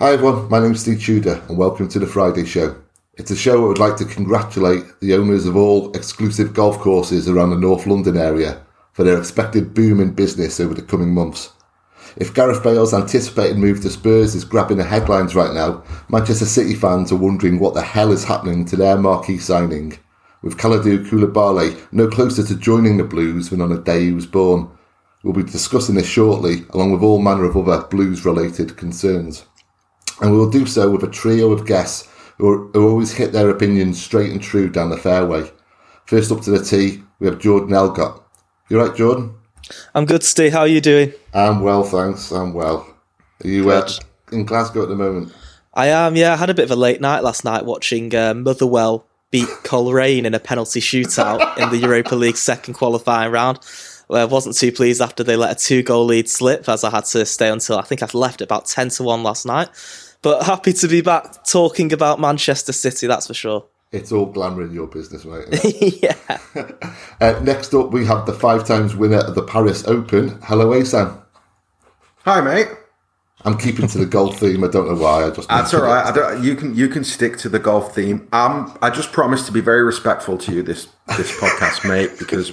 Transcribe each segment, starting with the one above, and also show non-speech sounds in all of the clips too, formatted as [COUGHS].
Hi everyone, my name is Steve Tudor and welcome to the Friday Show. It's a show I would like to congratulate the owners of all exclusive golf courses around the North London area for their expected boom in business over the coming months. If Gareth Bale's anticipated move to Spurs is grabbing the headlines right now, Manchester City fans are wondering what the hell is happening to their marquee signing, with Kalidou Koulibaly no closer to joining the Blues than on the day he was born. We'll be discussing this shortly, along with all manner of other Blues-related concerns. And we will do so with a trio of guests who, are, who always hit their opinions straight and true down the fairway. First up to the tee, we have Jordan Elgott. You right, Jordan? I'm good, Steve. How are you doing? I'm well, thanks. I'm well. Are you uh, in Glasgow at the moment? I am, yeah. I had a bit of a late night last night watching uh, Motherwell beat Coleraine in a penalty shootout in the Europa League second qualifying round. Well, I wasn't too pleased after they let a two goal lead slip, as I had to stay until I think I left about 10 to 1 last night. But happy to be back talking about Manchester City, that's for sure. It's all glamour in your business, mate. [LAUGHS] yeah. [LAUGHS] uh, next up, we have the five times winner of the Paris Open. Hello, Asan. Hi, mate. I'm keeping to the golf theme. I don't know why. I just that's all right. I don't, you can you can stick to the golf theme. Um, I just promise to be very respectful to you this this podcast, [LAUGHS] mate, because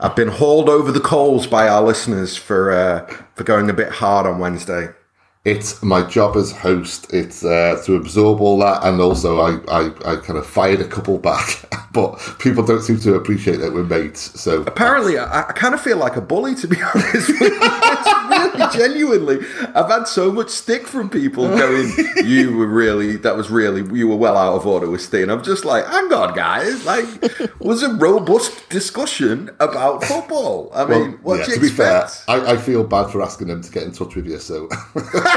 I've been hauled over the coals by our listeners for uh, for going a bit hard on Wednesday it's my job as host. It's uh, to absorb all that, and also I, I, I kind of fired a couple back, [LAUGHS] but people don't seem to appreciate that we're mates. So apparently, I, I kind of feel like a bully, to be [LAUGHS] honest. really genuinely, I've had so much stick from people [LAUGHS] going, "You were really that was really you were well out of order with Steen." I'm just like, hang on, guys, like was a robust discussion about football. I mean, well, what yeah, to expect? be fair, I, I feel bad for asking them to get in touch with you, so.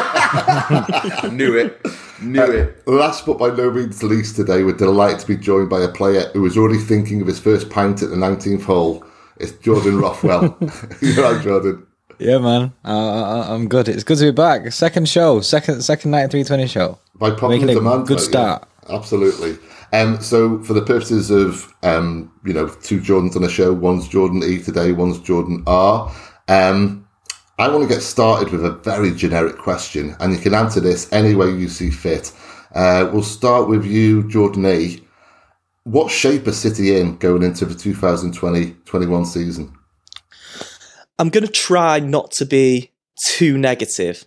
[LAUGHS] Knew it. Knew uh, it. Last but by no means least today, we're delighted to be joined by a player who was already thinking of his first pint at the 19th hole. It's Jordan Rothwell. [LAUGHS] [LAUGHS] You're right, Jordan. Yeah, man. Uh, I'm good. It's good to be back. Second show, second second night 320 show. By popular Making demand. Good start. Yeah, absolutely. Um, so, for the purposes of um, you know, two Jordans on a show, one's Jordan E today, one's Jordan R. Um, I want to get started with a very generic question, and you can answer this any way you see fit. Uh, we'll start with you, Jordan E. What shape is City in going into the 2020-21 season? I'm going to try not to be too negative.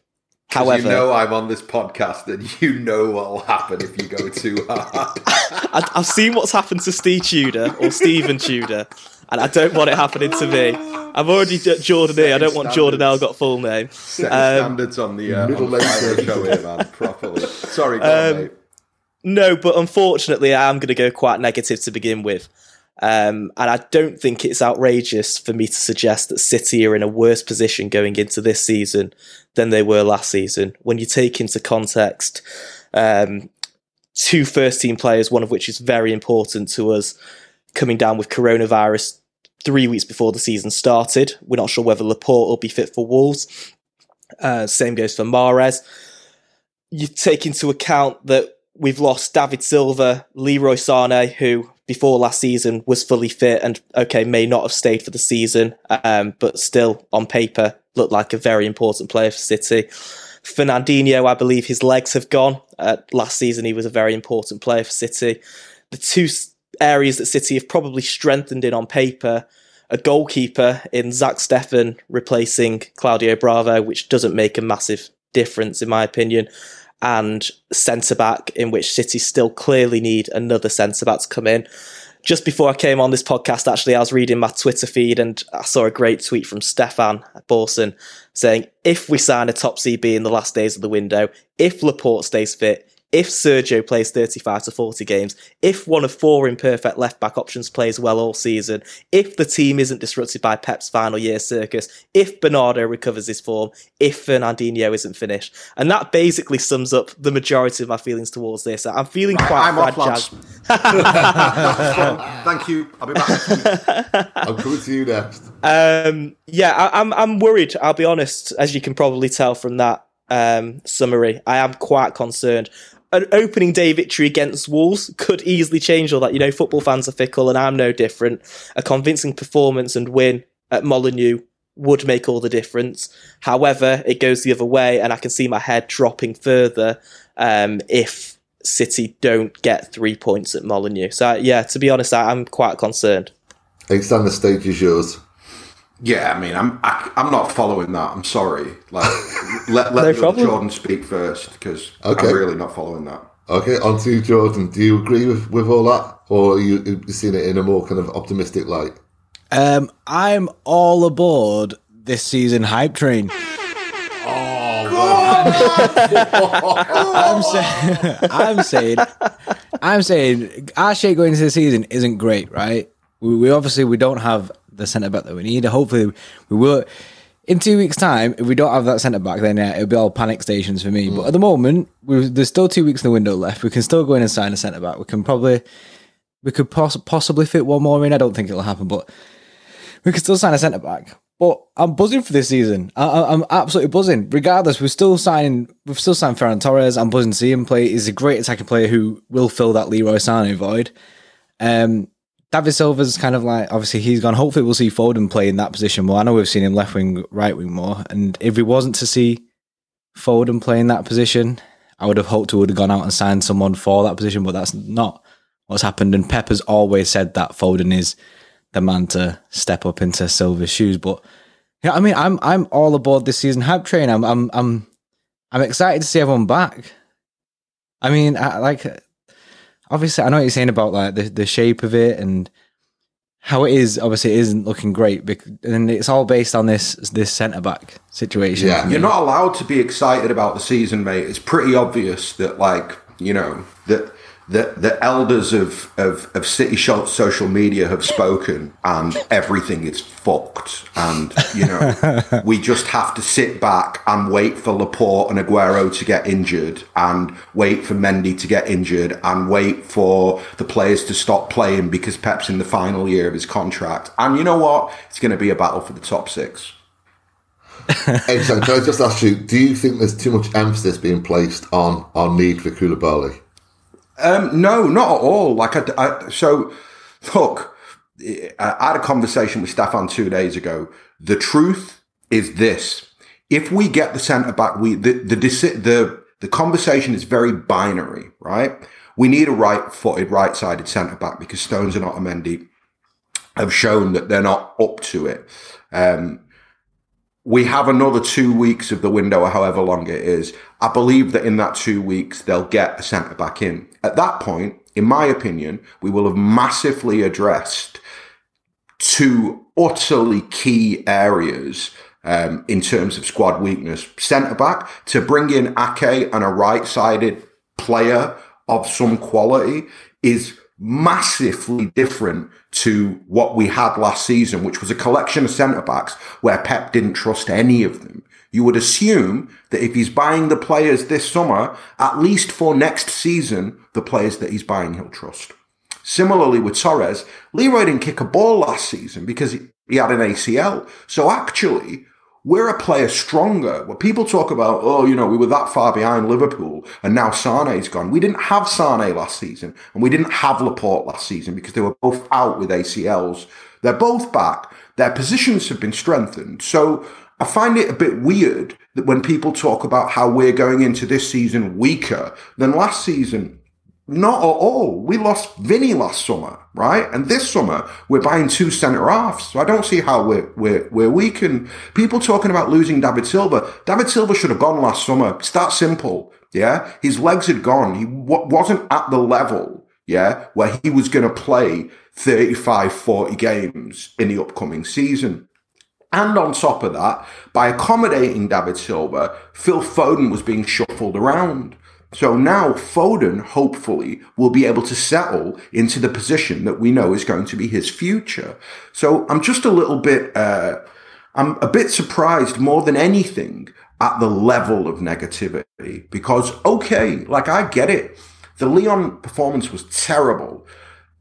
However, you know I'm on this podcast, and you know what will happen if you go too hard. [LAUGHS] I've seen what's happened to Steve Tudor or Stephen Tudor, and I don't want it happening to me. I'm already Jordan E. I don't want Jordan L. Got full name. Setting um, standards on the uh, middle lane show here, man. Properly. Sorry, go um, on, No, but unfortunately, I am going to go quite negative to begin with. Um, and I don't think it's outrageous for me to suggest that City are in a worse position going into this season than they were last season. When you take into context um, two first team players, one of which is very important to us, coming down with coronavirus three weeks before the season started. We're not sure whether Laporte will be fit for Wolves. Uh, same goes for Mahrez. You take into account that we've lost David Silva, Leroy Sane, who before last season was fully fit and okay may not have stayed for the season, um, but still on paper looked like a very important player for City. Fernandinho, I believe his legs have gone. Uh, last season, he was a very important player for City. The two areas that City have probably strengthened in on paper a goalkeeper in Zach Steffen replacing Claudio Bravo, which doesn't make a massive difference in my opinion, and centre back in which City still clearly need another centre back to come in. Just before I came on this podcast, actually, I was reading my Twitter feed and I saw a great tweet from Stefan Borson saying, if we sign a top CB in the last days of the window, if Laporte stays fit, if Sergio plays 35 to 40 games, if one of four imperfect left back options plays well all season, if the team isn't disrupted by Pep's final year circus, if Bernardo recovers his form, if Fernandinho isn't finished. And that basically sums up the majority of my feelings towards this. I'm feeling quite I'm fragile. [LAUGHS] Thank you. I'll be back. [LAUGHS] I'm coming to you next. Um, yeah, I, I'm, I'm worried, I'll be honest, as you can probably tell from that um, summary. I am quite concerned an opening day victory against Wolves could easily change all that. You know, football fans are fickle, and I'm no different. A convincing performance and win at Molineux would make all the difference. However, it goes the other way, and I can see my head dropping further um, if City don't get three points at Molineux. So, yeah, to be honest, I, I'm quite concerned. Alexander, stage is yours. Yeah, I mean, I'm I, am i am not following that. I'm sorry. Like, [LAUGHS] let let no Jordan speak first because okay. I'm really not following that. Okay, on to you, Jordan. Do you agree with, with all that, or are you, are you seeing it in a more kind of optimistic light? Um, I'm all aboard this season hype train. [LAUGHS] I'm saying, [LAUGHS] I'm saying, I'm saying, our shape going into the season isn't great, right? We, we obviously we don't have the centre back that we need. Hopefully, we will. In two weeks' time, if we don't have that centre back, then yeah, it'll be all panic stations for me. Mm. But at the moment, there's still two weeks in the window left. We can still go in and sign a centre back. We can probably, we could poss- possibly fit one more in. I don't think it'll happen, but we could still sign a centre back. But I'm buzzing for this season. I, am absolutely buzzing. Regardless, we're still signing. We've still signed Ferran Torres. I'm buzzing to see him play. He's a great attacking player who will fill that Leroy Sané void. Um, David Silva's kind of like obviously he's gone. Hopefully, we'll see Foden play in that position more. I know we've seen him left wing, right wing more. And if we wasn't to see Foden play in that position, I would have hoped to would have gone out and signed someone for that position. But that's not what's happened. And Pep has always said that Foden is the man to step up into Silva's shoes. But yeah, I mean, I'm I'm all aboard this season hype train. I'm I'm I'm I'm excited to see everyone back. I mean, I, like obviously, I know what you're saying about like the, the shape of it and how it is. Obviously, it isn't looking great, and it's all based on this this centre back situation. Yeah, you're not allowed to be excited about the season, mate. It's pretty obvious that, like, you know, that the the elders of, of, of city social media have spoken and everything is fucked and you know [LAUGHS] we just have to sit back and wait for Laporte and Aguero to get injured and wait for Mendy to get injured and wait for the players to stop playing because Pep's in the final year of his contract and you know what it's going to be a battle for the top six [LAUGHS] Excellent. Can I just ask you, do you think there's too much emphasis being placed on our need for Koulibaly? Um, no, not at all. Like, I, I, so look, I had a conversation with Stefan two days ago. The truth is this: if we get the centre back, we the the the the conversation is very binary, right? We need a right-footed, right-sided centre back because Stones and Otamendi have shown that they're not up to it. Um, we have another two weeks of the window, or however long it is. I believe that in that two weeks, they'll get a centre back in. At that point, in my opinion, we will have massively addressed two utterly key areas um, in terms of squad weakness. Centre back to bring in Ake and a right sided player of some quality is massively different to what we had last season, which was a collection of centre backs where Pep didn't trust any of them. You would assume that if he's buying the players this summer, at least for next season, the players that he's buying he'll trust. Similarly with Torres, Leroy didn't kick a ball last season because he had an ACL. So actually, we're a player stronger. When people talk about, oh, you know, we were that far behind Liverpool and now Sane's gone. We didn't have Sane last season and we didn't have Laporte last season because they were both out with ACLs. They're both back. Their positions have been strengthened. So I find it a bit weird that when people talk about how we're going into this season weaker than last season, not at all. We lost Vinny last summer, right? And this summer we're buying two centre halves. So I don't see how we're we're we're people talking about losing David Silva. David Silva should have gone last summer. It's that simple. Yeah, his legs had gone. He w- wasn't at the level. Yeah, where he was going to play 35, 40 games in the upcoming season. And on top of that, by accommodating David Silva, Phil Foden was being shuffled around. So now Foden, hopefully, will be able to settle into the position that we know is going to be his future. So I'm just a little bit, uh, I'm a bit surprised more than anything at the level of negativity because, okay, like I get it. The Lyon performance was terrible.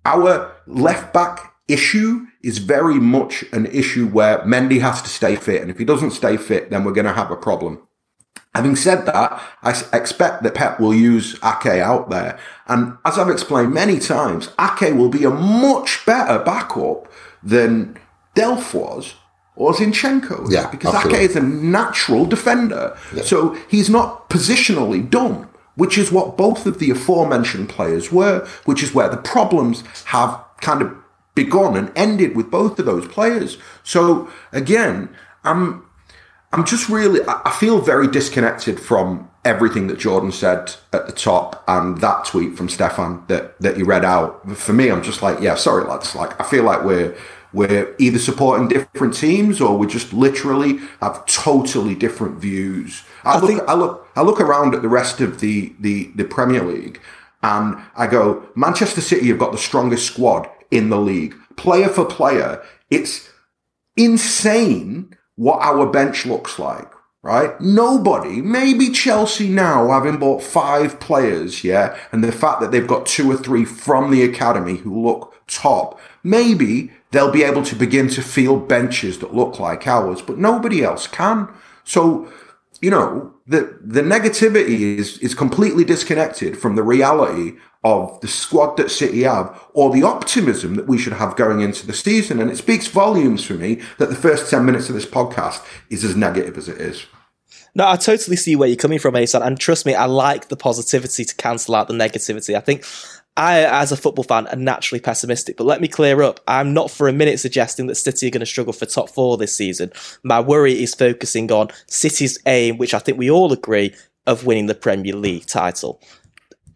Our left back issue is very much an issue where Mendy has to stay fit. And if he doesn't stay fit, then we're going to have a problem. Having said that, I expect that Pep will use Ake out there. And as I've explained many times, Ake will be a much better backup than Delph was. or Zinchenko? Yeah, because absolutely. Ake is a natural defender, so he's not positionally dumb. Which is what both of the aforementioned players were, which is where the problems have kind of begun and ended with both of those players. So again, I'm I'm just really I I feel very disconnected from everything that Jordan said at the top and that tweet from Stefan that that you read out. For me, I'm just like, yeah, sorry lads. Like I feel like we're we're either supporting different teams or we just literally have totally different views. I, look think- I look I look around at the rest of the the the Premier League and I go, Manchester City have got the strongest squad in the league. Player for player, it's insane what our bench looks like, right? Nobody, maybe Chelsea now, having bought five players, yeah, and the fact that they've got two or three from the academy who look top, maybe they'll be able to begin to field benches that look like ours, but nobody else can. So, you know, the the negativity is is completely disconnected from the reality of the squad that City have or the optimism that we should have going into the season. And it speaks volumes for me that the first 10 minutes of this podcast is as negative as it is. No, I totally see where you're coming from, Asan. And trust me, I like the positivity to cancel out the negativity. I think I, as a football fan, am naturally pessimistic. But let me clear up. I'm not for a minute suggesting that City are going to struggle for top four this season. My worry is focusing on City's aim, which I think we all agree, of winning the Premier League title.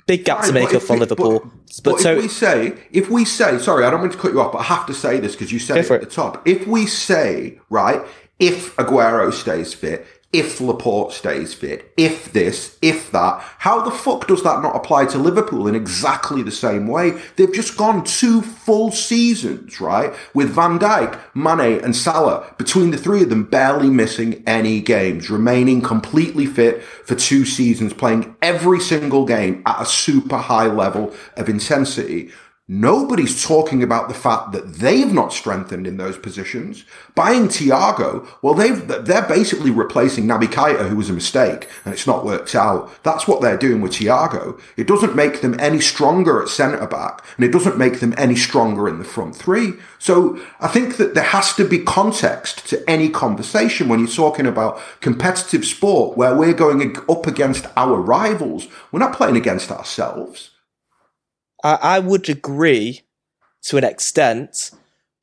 Big gap to make up for Liverpool. But, But, but so if we say, if we say, sorry, I don't mean to cut you off, but I have to say this because you said it at it. the top. If we say, right, if Aguero stays fit, if Laporte stays fit, if this, if that, how the fuck does that not apply to Liverpool in exactly the same way? They've just gone two full seasons, right, with Van Dijk, Mane, and Salah, between the three of them, barely missing any games, remaining completely fit for two seasons, playing every single game at a super high level of intensity. Nobody's talking about the fact that they've not strengthened in those positions. Buying Thiago, well, they've, they're basically replacing Naby Keita, who was a mistake, and it's not worked out. That's what they're doing with Thiago. It doesn't make them any stronger at centre back, and it doesn't make them any stronger in the front three. So I think that there has to be context to any conversation when you're talking about competitive sport where we're going up against our rivals. We're not playing against ourselves. I, I would agree to an extent,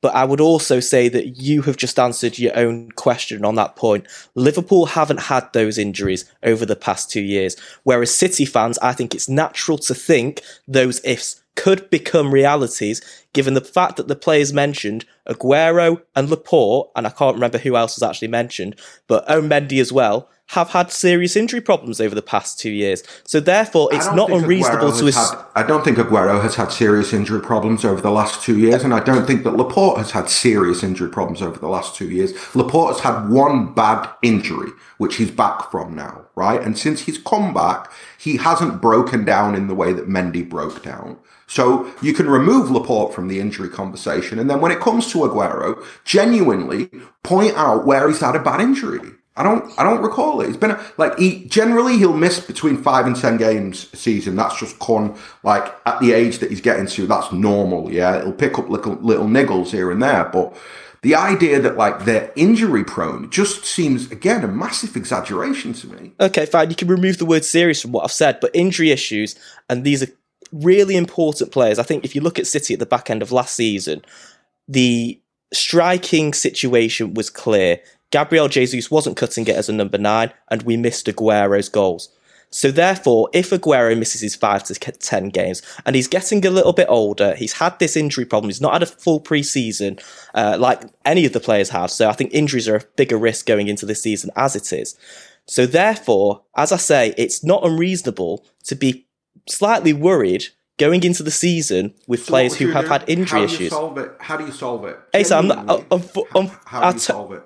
but I would also say that you have just answered your own question on that point. Liverpool haven't had those injuries over the past two years, whereas City fans, I think it's natural to think those ifs could become realities given the fact that the players mentioned, Aguero and Laporte, and I can't remember who else was actually mentioned, but Mendy as well, have had serious injury problems over the past two years. So therefore, it's don't unreasonable to ass- had- I don't think Aguero has had serious injury problems over the last two years, and I don't think that Laporte has had serious injury problems over the last two years. Laporte has had one bad injury, which he's back from now, right? And since he's come back, he hasn't broken down in the way that Mendy broke down. So you can remove Laporte from the injury conversation, and then when it comes to Aguero, genuinely point out where he's had a bad injury. I don't. I don't recall it. It's been like he generally he'll miss between five and ten games a season. That's just con like at the age that he's getting to. That's normal. Yeah, it'll pick up little little niggles here and there, but the idea that like they're injury prone just seems again a massive exaggeration to me. Okay, fine. You can remove the word serious from what I've said, but injury issues, and these are really important players. I think if you look at City at the back end of last season, the striking situation was clear. Gabriel Jesus wasn't cutting it as a number nine, and we missed Aguero's goals. So therefore, if Aguero misses his five to ten games, and he's getting a little bit older, he's had this injury problem. He's not had a full preseason uh, like any of the players have. So I think injuries are a bigger risk going into this season as it is. So therefore, as I say, it's not unreasonable to be slightly worried going into the season with So players who have do? had injury How do you issues. solve it? How do you solve it? Hey, so I'm not- Genuinely, I'm- I'm- how, how do you t- solve it?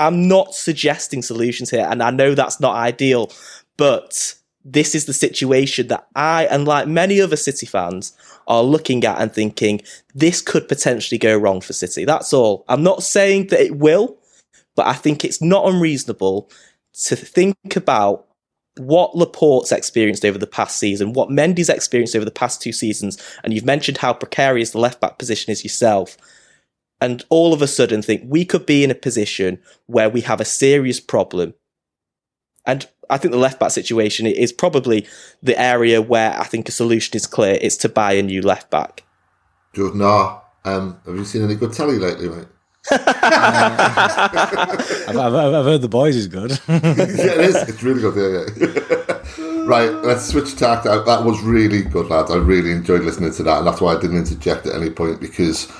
I'm not suggesting solutions here, and I know that's not ideal, but this is the situation that I and like many other City fans are looking at and thinking this could potentially go wrong for City. That's all. I'm not saying that it will, but I think it's not unreasonable to think about what Laporte's experienced over the past season, what Mendy's experienced over the past two seasons, and you've mentioned how precarious the left back position is yourself. And all of a sudden think we could be in a position where we have a serious problem. And I think the left back situation is probably the area where I think a solution is clear. It's to buy a new left back. Jordan R. Um, have you seen any good telly lately, mate? [LAUGHS] I've, I've, I've heard the boys is good. [LAUGHS] yeah, it is. It's really good. Yeah, yeah. [LAUGHS] right, let's switch tack. That, that was really good, lads. I really enjoyed listening to that, and that's why I didn't interject at any point because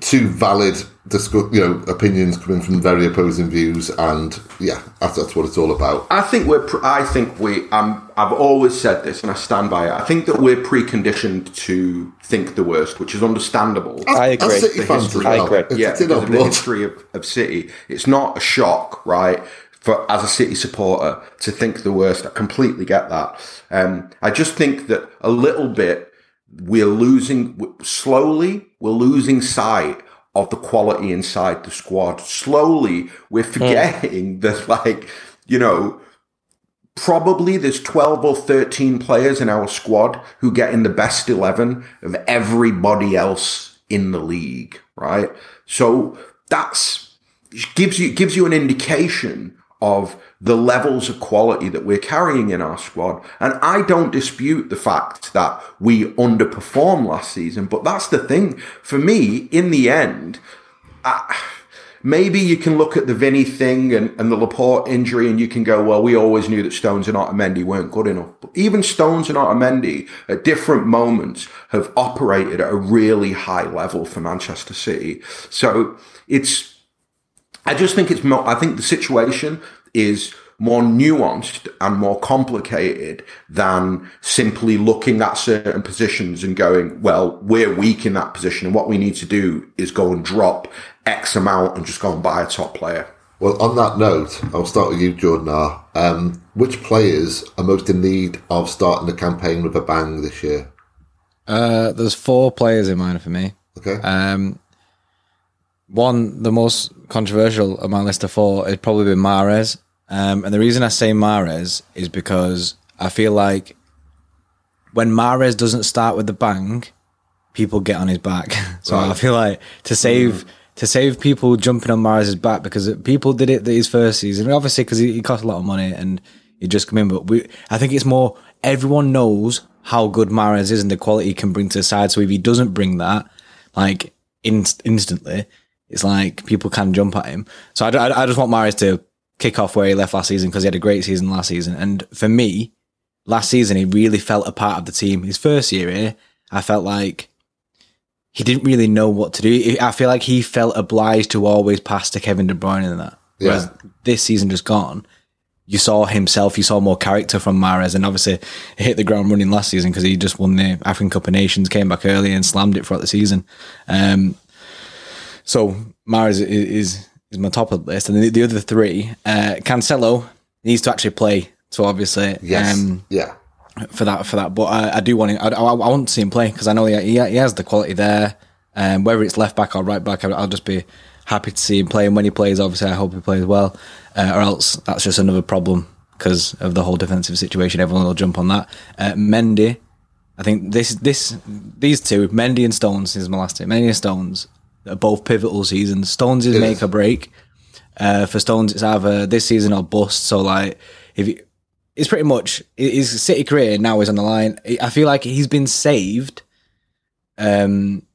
two valid discuss, you know, opinions coming from very opposing views, and yeah, that's, that's what it's all about. I think we're. Pre- I think we. Um, I've always said this, and I stand by it. I think that we're preconditioned to think the worst, which is understandable. I agree. As City The fans as history- well. I agree. It's, yeah, it's in because of the history of, of City. It's not a shock, right? For as a City supporter to think the worst, I completely get that. Um, I just think that a little bit we're losing slowly. We're losing sight of the quality inside the squad. Slowly, we're hmm. forgetting [LAUGHS] that, like you know, probably there's 12 or 13 players in our squad who get in the best 11 of everybody else in the league, right? So that's gives you gives you an indication of the levels of quality that we're carrying in our squad. And I don't dispute the fact that we underperformed last season, but that's the thing. For me, in the end, maybe you can look at the Vinny thing and, and the Laporte injury and you can go, well, we always knew that Stones and Otamendi weren't good enough. But even Stones and Otamendi at different moments have operated at a really high level for Manchester City. So it's, I just think it's more, I think the situation is more nuanced and more complicated than simply looking at certain positions and going, well, we're weak in that position and what we need to do is go and drop X amount and just go and buy a top player. Well, on that note, I'll start with you, Jordan R. Um, which players are most in need of starting the campaign with a bang this year? Uh, there's four players in mind for me. Okay. Um, one, the most controversial of my list of four is probably been Mahrez. Um, and the reason I say Mahrez is because I feel like when Mahrez doesn't start with the bang, people get on his back. [LAUGHS] so I feel like to save to save people jumping on Mahrez' back because people did it his first season, obviously because he, he cost a lot of money and he just come in. But we, I think it's more everyone knows how good Mahrez is and the quality he can bring to the side. So if he doesn't bring that, like inst- instantly, it's like people can jump at him. So I, I, I just want Mahrez to kick off where he left last season because he had a great season last season. And for me, last season he really felt a part of the team. His first year here, I felt like he didn't really know what to do. I feel like he felt obliged to always pass to Kevin De Bruyne and that. Whereas this season just gone, you saw himself, you saw more character from Mahrez, and obviously he hit the ground running last season because he just won the African Cup of Nations, came back early and slammed it throughout the season. Um, so Mahrez is, is is my top of the list, and the, the other three, uh, Cancelo needs to actually play. So obviously, yes. um, yeah. for that for that. But I, I do want to. I, I, I want to see him play because I know he, he he has the quality there. Um, whether it's left back or right back, I'll, just be happy to see him play. And when he plays, obviously, I hope he plays well. Uh, or else that's just another problem because of the whole defensive situation. Everyone will jump on that. Uh, Mendy, I think this this these two, Mendy and Stones, is my last two. Mendy and Stones both pivotal seasons. Stones is make or break. Uh, for Stones, it's either this season or bust. So like, if you, it's pretty much his City career now is on the line. I feel like he's been saved. Um,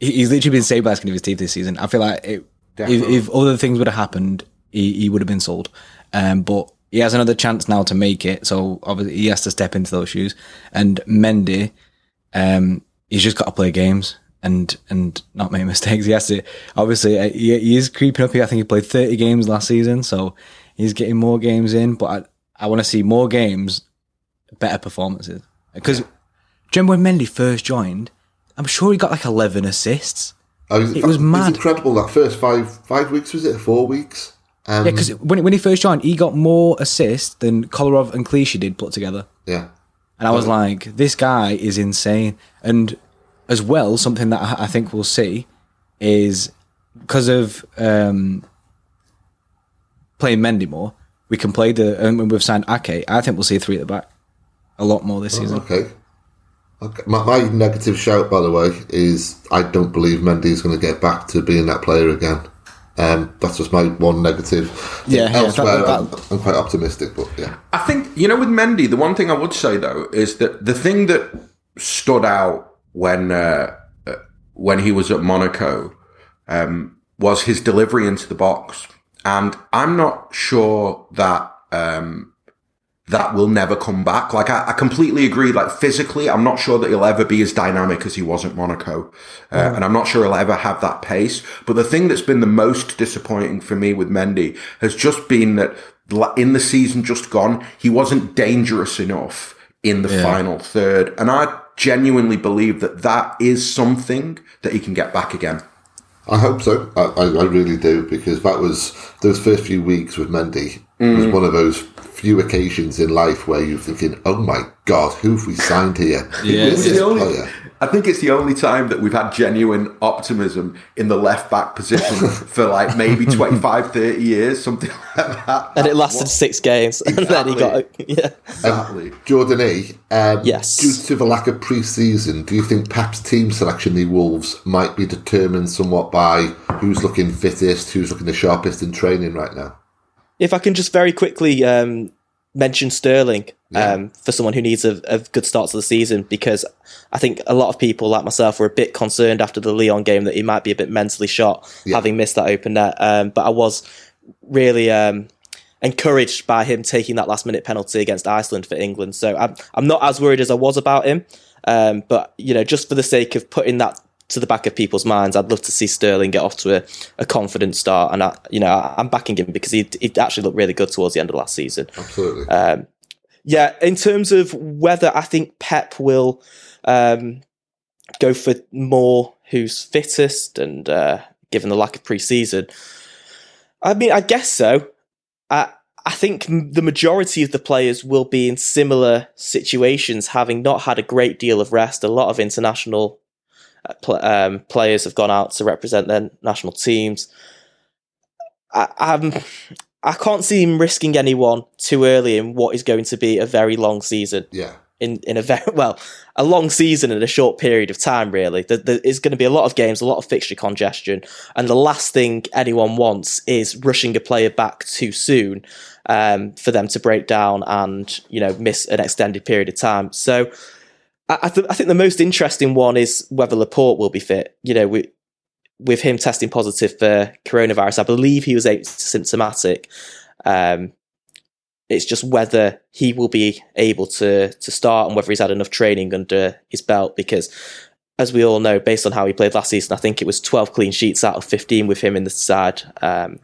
he's literally been saved by skin of his teeth this season. I feel like it, if, if other things would have happened, he, he would have been sold. Um, but he has another chance now to make it, so obviously he has to step into those shoes. And Mendy, um, he's just got to play games and and not make [LAUGHS] mistakes. Yes. Obviously, uh, he, he is creeping up. here. I think he played thirty games last season, so he's getting more games in. But I, I want to see more games, better performances. Because do you remember when Mendy first joined? I'm sure he got like eleven assists. Oh, he's- It was he's mad. incredible. That first five five weeks was it? Four weeks. Um, Yeah, because when when he first joined, he got more assists than Kolarov and Clichy did put together. yeah. And I was like, this guy is insane. And as well, something that I I think we'll see is because of um, playing Mendy more, we can play the, and when we've signed Ake, I think we'll see three at the back a lot more this season. Okay. Okay. My, my negative shout, by the way, is I don't believe Mendy is going to get back to being that player again. Um, that's just my one negative. Yeah, yeah, Elsewhere, that- I'm, I'm quite optimistic, but yeah. I think you know with Mendy, the one thing I would say though is that the thing that stood out when uh, uh, when he was at Monaco um, was his delivery into the box, and I'm not sure that um, that will never come back. Like I, I completely agree. Like physically, I'm not sure that he'll ever be as dynamic as he was at Monaco, uh, and I'm not sure he'll ever have that pace. But the thing that's been the most disappointing for me with Mendy has just been that in the season just gone, he wasn't dangerous enough in the final third, and I genuinely believe that that is something that he can get back again. I hope so. I, I, I really do because that was those first few weeks with Mendy was mm. one of those few occasions in life where you're thinking, "Oh my God, who have we signed here? Who Yeah. is It's the only- player?" I think it's the only time that we've had genuine optimism in the left back position [LAUGHS] for like maybe 25, 30 years, something [LAUGHS] like that. And it lasted six games, and then he got [LAUGHS] yeah. Exactly. Jordan E. Um, Yes. Due to the lack of pre-season, do you think Pep's team selection the Wolves might be determined somewhat by who's looking fittest, who's looking the sharpest in training right now? If I can just very quickly um, mention Sterling um, for someone who needs a, a good start to the season, because I think a lot of people like myself were a bit concerned after the Lyon game that he might be a bit mentally shot, Yeah. having missed that open net. Um, but I was really um, encouraged by him taking that last minute penalty against Iceland for England. So I'm I'm not as worried as I was about him. Um, but you know, just for the sake of putting that to the back of people's minds, I'd love to see Sterling get off to a, a confident start. And I, you know, I, I'm backing him because he he actually looked really good towards the end of last season. Absolutely. Yeah, in terms of whether I think Pep will um, go for more who's fittest and uh, given the lack of pre-season, I mean, I guess so. I I think the majority of the players will be in similar situations, having not had a great deal of rest. A lot of international pl- um, players have gone out to represent their national teams. I, I'm I can't see him risking anyone too early in what is going to be a very long season. yeah. In in a very [LAUGHS] well, a long season in a short period of time. Really, there, there is going to be a lot of games, a lot of fixture congestion, and the last thing anyone wants is rushing a player back too soon um, for them to break down and you know miss an extended period of time. So. I, th- I think the most interesting one is whether Laporte will be fit. You know, we, with him testing positive for coronavirus, I believe he was asymptomatic. Um, it's just whether he will be able to to start and whether he's had enough training under his belt. Because, as we all know, based on how he played last season, I think it was twelve clean sheets out of fifteen with him in the side. Um, Can,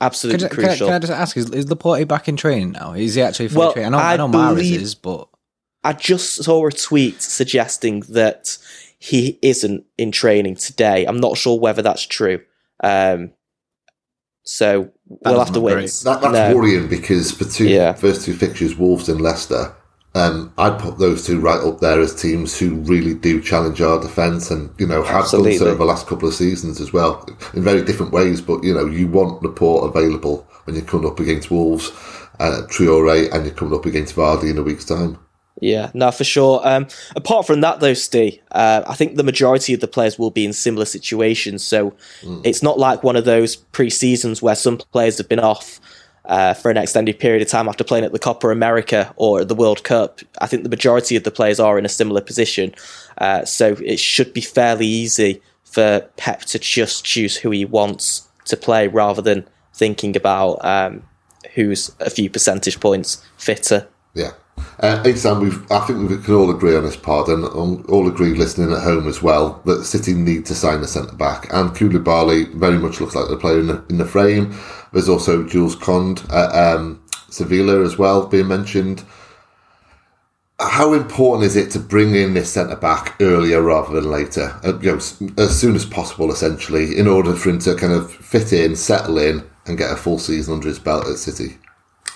absolutely can, I, crucial. can I just ask, is, is Laporte back in training now? Is he actually fully Well, training? I know, I, I know Mahrez is, but I just saw a tweet suggesting that he isn't in training today. I'm not sure whether that's true. Um, so we'll doesn't have to wait. great. and s- That, that's no. worrying because the two Yeah. first two fixtures, Wolves and Leicester, um, I'd put those two right up there as teams who really do challenge our defence and, you know, have done so over the last couple of seasons as well, in very different ways. But, you know, you want Laporte available when you're coming up against Wolves, uh, Traore, and you're coming up against Vardy in a week's time. Yeah, no, for sure. Um, apart from that, though, Steve, uh, I think the majority of the players will be in similar situations. So it's not like one of those pre seasons where some players have been off uh, for an extended period of time after playing at the Copa America or the World Cup. I think the majority of the players are in a similar position. Uh, so it should be fairly easy for Pep to just choose who he wants to play rather than thinking about um, who's a few percentage points fitter. Yeah. Uh, Sam, we've, I think we can all agree on this part, and um, all agree listening at home as well, that City need to sign a centre back. And Koulibaly very much looks like the player in the, in the frame. There's also Jules Koundé at um, Sevilla as well being mentioned. How important is it to bring in this centre back earlier rather than later? Uh, you know, as soon as possible, essentially, in order for him to kind of fit in, settle in, and get a full season under his belt at City.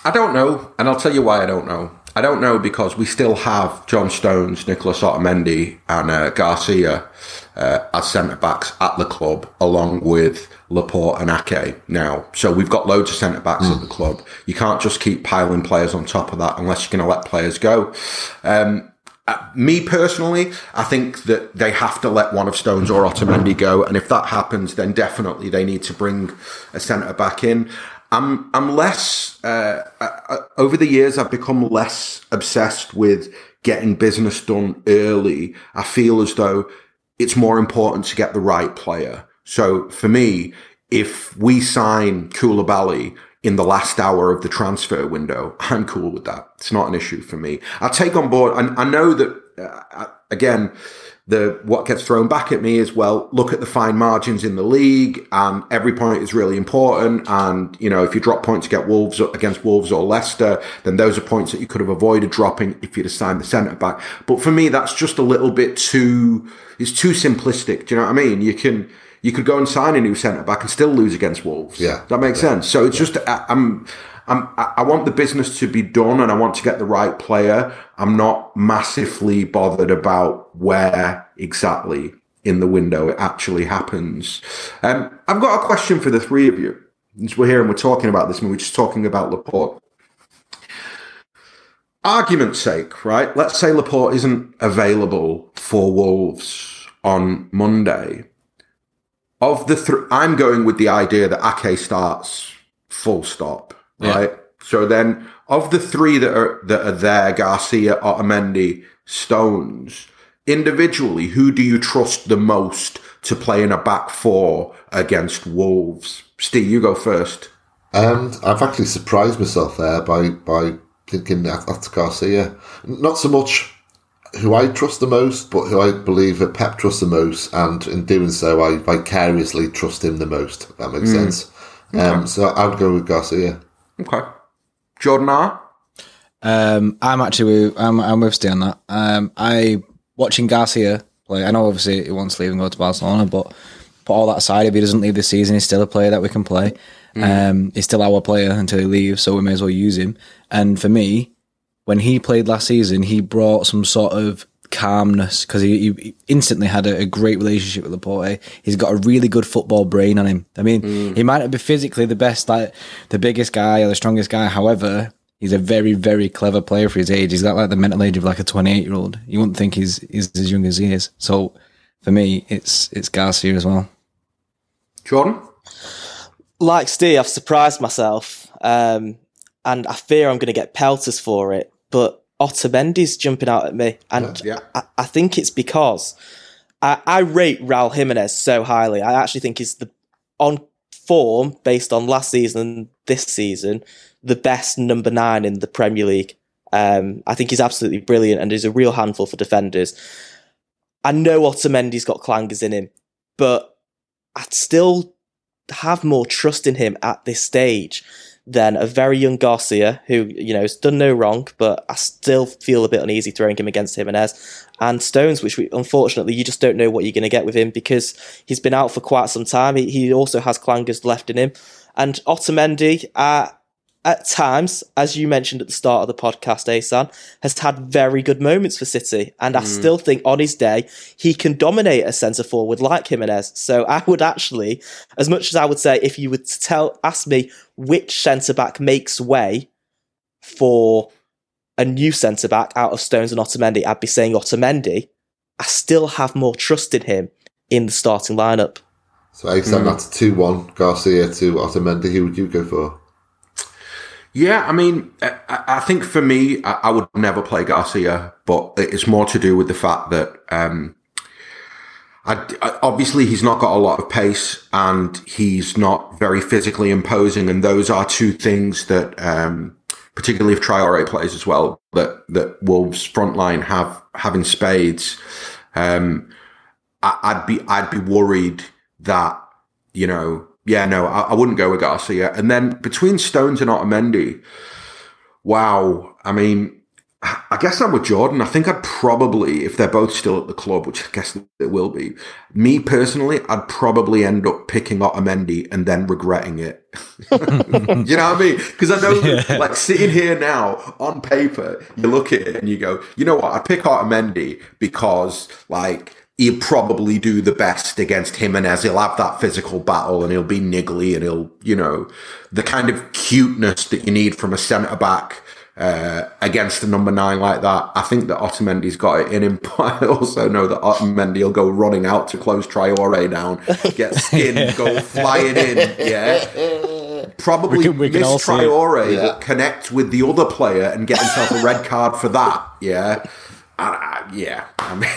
I don't know, and I'll tell you why I don't know. I don't know because we still have John Stones, Nicolás Otamendi, and uh, Garcia uh, as centre backs at the club, along with Laporte and Ake now. So we've got loads of centre backs at the club. You can't just keep piling players on top of that unless you're going to let players go. Um, uh, me personally, I think that they have to let one of Stones or Otamendi go, and if that happens, then definitely they need to bring a centre back in. I'm I'm less uh, uh, over the years. I've become less obsessed with getting business done early. I feel as though it's more important to get the right player. So for me, if we sign Koulibaly in the last hour of the transfer window, [LAUGHS] I'm cool with that. It's not an issue for me. I take on board, and I know that uh, again, the what gets thrown back at me is well, look at the fine margins in the league, and every point is really important. And you know, if you drop points against Wolves against Wolves or Leicester, then those are points that you could have avoided dropping if you'd assigned the centre back. But for me, that's just a little bit too. It's too simplistic. Do you know what I mean? You can you could go and sign a new centre back and still lose against Wolves. Yeah, that makes yeah. sense. So it's yeah. just I'm. I'm, I want the business to be done and I want to get the right player. I'm not massively bothered about where exactly in the window it actually happens. Um, I've got a question for the three of you. As we're here and we're talking about this, and we're just talking about Laporte. Argument's sake, right? Let's say Laporte isn't available for Wolves on Monday of the three, I'm going with the idea that Ake starts full stop, right? So then, of the three that are that are there, Garcia, Otamendi, Stones, individually, who do you trust the most to play in a back four against Wolves? Steve, you go first. And I've actually surprised myself there by by thinking that's Garcia. Not so much who I trust the most, but who I believe that Pep trusts the most, and in doing so, I vicariously trust him the most. If that makes mm. sense. Okay. Um, so I would go with Garcia. Okay, Jordan R. Um, I'm actually with, I'm I'm with Steve on that. Um, I watching Garcia play. I know obviously he wants to leave and go to Barcelona, but put all that aside, if he doesn't leave this season, he's still a player that we can play. Mm. Um, he's still our player until he leaves, so we may as well use him. And for me, when he played last season, he brought some sort of calmness because he, he, instantly had a, a, great relationship with Laporte. He's got a really good football brain on him. I mean, mm. he might not be physically the best, like the biggest guy or the strongest guy. However, he's a very, very clever player for his age. He's got like the mental age of like a 28 year old. You wouldn't think he's, he's as young as he is. So for me, it's it's Garcia as well. Jordan? Like Steve, I've surprised myself. Um, and I fear I'm going to get pelters for it but Otamendi's jumping out at me, and yeah. I, I, think it's because I, I rate Raul Jimenez so highly. I actually think he's the on form based on last season and this season the best number nine in the Premier League. Um, I think he's absolutely brilliant and is a real handful for defenders. I know Otamendi's got clangers in him, but I still have more trust in him at this stage than a very young Garcia, who, you know, has done no wrong, but I still feel a bit uneasy throwing him against Jimenez. And Stones, which we, unfortunately, you just don't know what you're going to get with him because he's been out for quite some time. He, he also has clangers left in him. And Otamendi, uh, at times, as you mentioned at the start of the podcast, Asan has had very good moments for City, and I mm. still think on his day he can dominate a centre forward like Jimenez. So I would actually, as much as I would say, if you would tell ask me which centre back makes way for a new centre back out of Stones and Otamendi, I'd be saying Otamendi. I still have more trust in him in the starting lineup. So Asan, mm. that's two one Garcia to Otamendi. Who would you go for? Yeah, I mean, I, think for me, I, would never play Garcia, but it's more to do with the fact that um, I, obviously he's not got a lot of pace and he's not very physically imposing, and those are two things that, um, particularly if Traore plays as well, that that Wolves front line have having spades. Um, I, would be I'd be worried that you know yeah, no, I, I, wouldn't go with Garcia. And then between Stones and Otamendi, wow. I mean, I guess I'm with Jordan. I think I'd probably, if they're both still at the club, which I guess they will be, me personally, I'd probably end up picking Otamendi and then regretting it. [LAUGHS] you know what I mean? Because I know, yeah. like, sitting here now on paper, you look at it and you go, you know what? I pick Otamendi because, like, he'll probably do the best against Jimenez. He'll have that physical battle and he'll be niggly and he'll, you know, the kind of cuteness that you need from a centre back uh, against a number nine like that. I think that Otamendi's got it in him, [LAUGHS] but I also know that Otamendi will go running out to close Traore down, get [LAUGHS] skinned, go flying in. Yeah. Probably We can- we can miss Traore, see it. Yeah. connect with the other player and get himself a red card for that. Yeah. And, uh, yeah. I mean, [LAUGHS]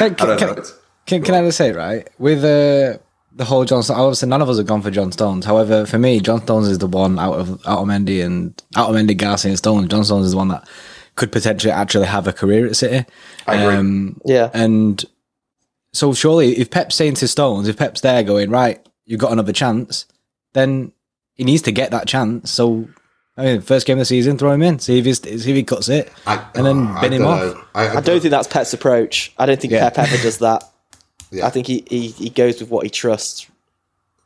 I Can, don't can, can, can I just say, right, with uh, the whole John Stones, obviously none of us have gone for John Stones. However, for me, John Stones is the one out of out of Mendy and out of Mendy, Garcia, and Stones. John Stones is the one that could potentially actually have a career at City. I agree. Um, Yeah. and so surely, if Pep's saying to Stones, if Pep's there going right, you've got another chance, then he needs to get that chance. So. I mean, first game of the season, throw him in, see if he's, see if he cuts it, I, and then oh, bin I him off. know. I, I don't think that's Pep's approach. I don't think Yeah. Pep ever does that. [LAUGHS] Yeah. I think he, he, he goes with what he trusts.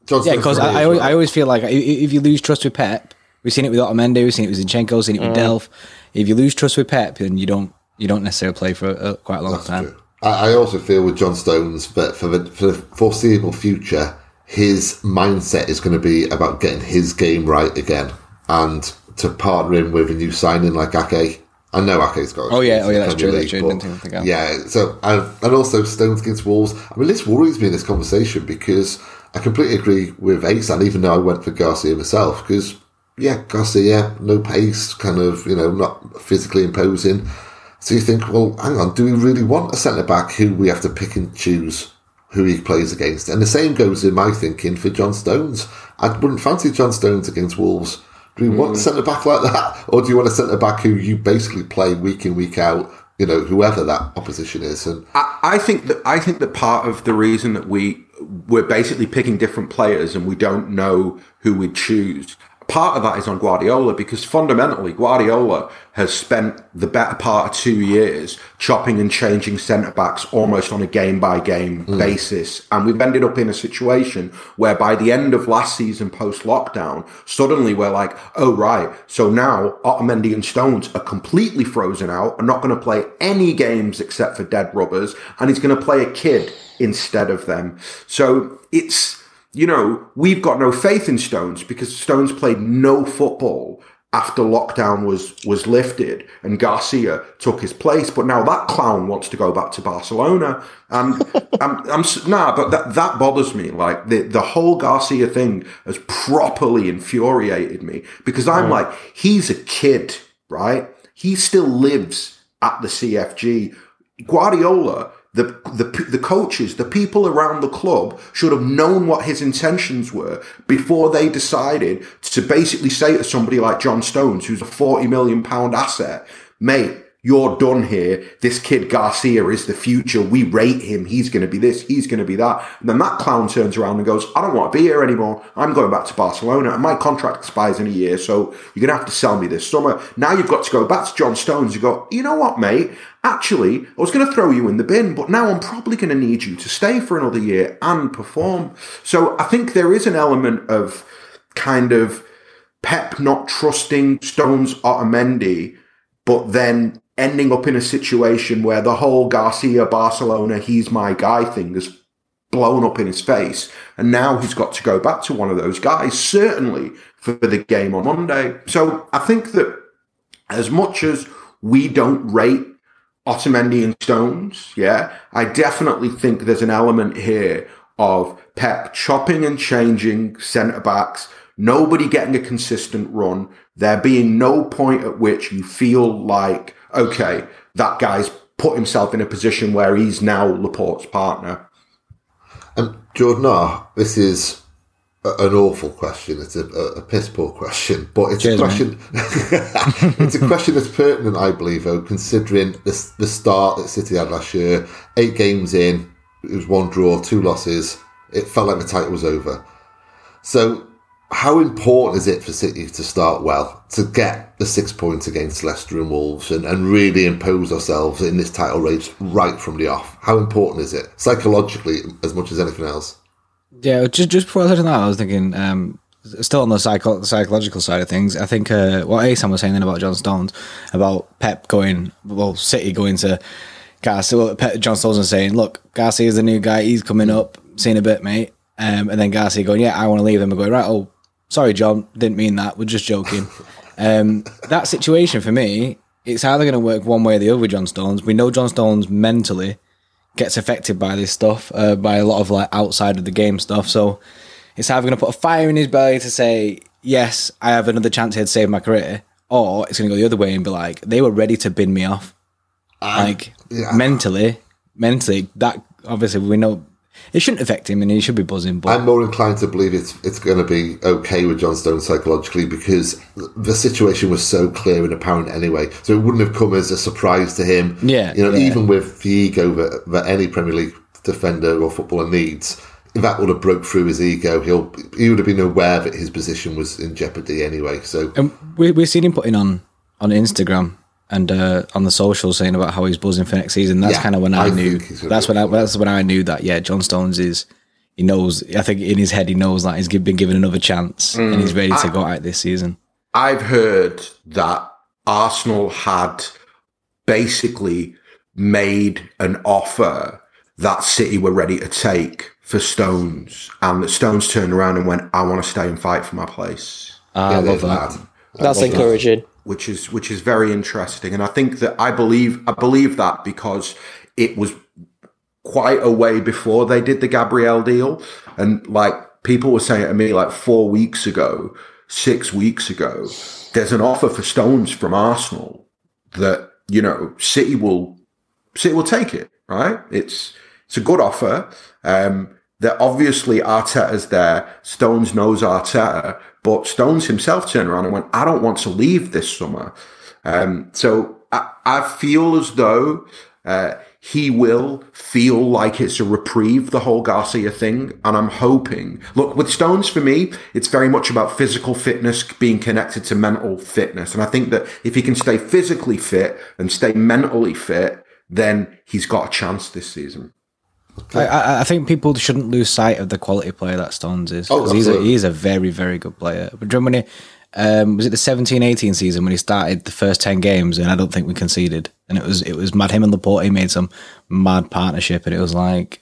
John Yeah, because I, I, always, well. I always feel like i- i- if you lose trust with Pep, we've seen it with Otamendi, we've seen it with Zinchenko, we've seen it with mm. Delph. If you lose trust with Pep, then you don't you don't necessarily play for a, quite a long time. True. I, I also feel with John Stones that for the, for the foreseeable future, his mindset is going to be about getting his game right again and to partner him with a new signing like Ake. I know Ake's got. Oh, yeah, oh, yeah, that's true, Premier that's true, but think of that. Yeah, so and, and also Stones against Wolves. I mean, this worries me in this conversation because I completely agree with Ace, and even though I went for Garcia myself, because yeah, Garcia, no pace, kind of you know not physically imposing. So you think, well, hang on, do we really want a centre back who we have to pick and choose who he plays against? And the same goes in my thinking for John Stones. I wouldn't fancy John Stones against Wolves. Do we want a centre back like that, or do you want a centre back who you basically play week in week out? You know, whoever that opposition is, and I, I think that I think that part of the reason that we we're basically picking different players and we don't know who we'd choose. Part of that is on Guardiola because fundamentally Guardiola has spent the better part of two years chopping and changing centre backs almost on a game by game basis. And we've ended up in a situation where by the end of last season post lockdown, suddenly we're like, oh right, so now Otamendi and Stones are completely frozen out, are not going to play any games except for dead rubbers, and he's going to play a kid instead of them. So it's you know, we've got no faith in Stones because Stones played no football after lockdown was was lifted and Garcia took his place. But now that clown wants to go back to Barcelona, and [LAUGHS] I'm, I'm nah, but that that bothers me. Like the the whole Garcia thing has properly infuriated me because I'm like, he's a kid, right? He still lives at the CFG. Guardiola, the, the the coaches, the people around the club should have known what his intentions were before they decided to basically say to somebody like John Stones, who's a forty million pound asset, mate. You're done here. This kid Garcia is the future. We rate him. He's going to be this. He's going to be that. And then that clown turns around and goes, I don't want to be here anymore. I'm going back to Barcelona and my contract expires in a year. So you're going to have to sell me this summer. Now you've got to go back to John Stones. You go, you know what, mate? Actually, I was going to throw you in the bin, but now I'm probably going to need you to stay for another year and perform. So I think there is an element of kind of Pep not trusting Stones Otamendi, but then ending up in a situation where the whole Garcia Barcelona, he's my guy thing has blown up in his face. And now he's got to go back to one of those guys, certainly for the game on Monday. So I think that as much as we don't rate Otamendi and Stones, yeah, I definitely think there's an element here of Pep chopping and changing centre backs, nobody getting a consistent run, there being no point at which you feel like, okay, that guy's put himself in a position where he's now Laporte's partner. And Jordan, ah, this is a, an awful question. It's a, a, a piss poor question, but it's Cheers, a question. [LAUGHS] it's a question that's pertinent, I believe, though, considering the, the start that City had last year. Eight games in, it was one draw, two losses. It felt like the title was over. So, how important is it for City to start well, to get the six points against Leicester and Wolves and, and really impose ourselves in this title race right from the off? How important is it, psychologically, as much as anything else? Yeah, just just before I said that, I was thinking, um, still on the psycho- psychological side of things. I think uh, what Asan was saying then about John Stones, about Pep going, well, City going to Garcia. Well, Pep, John Stones was saying, look, Garcia is the new guy. He's coming up. Seen a bit, mate. Um, and then Garcia going, yeah, I want to leave him. And going, right, oh, sorry, John, didn't mean that. We're just joking. Um, that situation for me, it's either going to work one way or the other with John Stones. We know John Stones mentally gets affected by this stuff, uh, by a lot of like outside of the game stuff. So it's either going to put a fire in his belly to say, yes, I have another chance here to save my career, or it's going to go the other way and be like, they were ready to bin me off. like yeah. mentally, mentally, that obviously we know it shouldn't affect him and he should be buzzing. But I'm more inclined to believe it's it's going to be okay with John Stone psychologically because the situation was so clear and apparent anyway. So it wouldn't have come as a surprise to him. Yeah, you know, yeah. even with the ego that, that any Premier League defender or footballer needs, if that would have broke through his ego, he'll he would have been aware that his position was in jeopardy anyway. So And we we've seen him putting on on Instagram and uh, on the social saying about how he's buzzing for next season. That's Yeah, kind of when I, I knew. think he's gonna That's when I, that's when I knew that yeah, John Stones is. He knows. I think in his head he knows that he's been given another chance and he's ready to go out this season. I've heard that Arsenal had basically made an offer that City were ready to take for Stones, and that Stones turned around and went, "I want to stay and fight for my place," Ah, I love that. that. That's encouraging. Which is which is very interesting. And I think that I believe I believe that because it was quite a way before they did the Gabriel deal, and like people were saying to me like four weeks ago, six weeks ago, there's an offer for Stones from Arsenal that you know City will City will take it. Right? It's it's a good offer. Um, that obviously Arteta's there. Stones knows Arteta, but Stones himself turned around and went, "I don't want to leave this summer." Um, so I, I feel as though uh, he will feel like it's a reprieve, the whole Garcia thing. And I'm hoping, look, with Stones for me, it's very much about physical fitness being connected to mental fitness. And I think that if he can stay physically fit and stay mentally fit, then he's got a chance this season. I, I, I think people shouldn't lose sight of the quality player that Stones is. Oh, he's a, he's a very, very good player. But do when he, um, was it the 17-18 season when he started the first 10 games and I don't think we conceded. And it was it was mad. Him and Laporte made some mad partnership and it was like...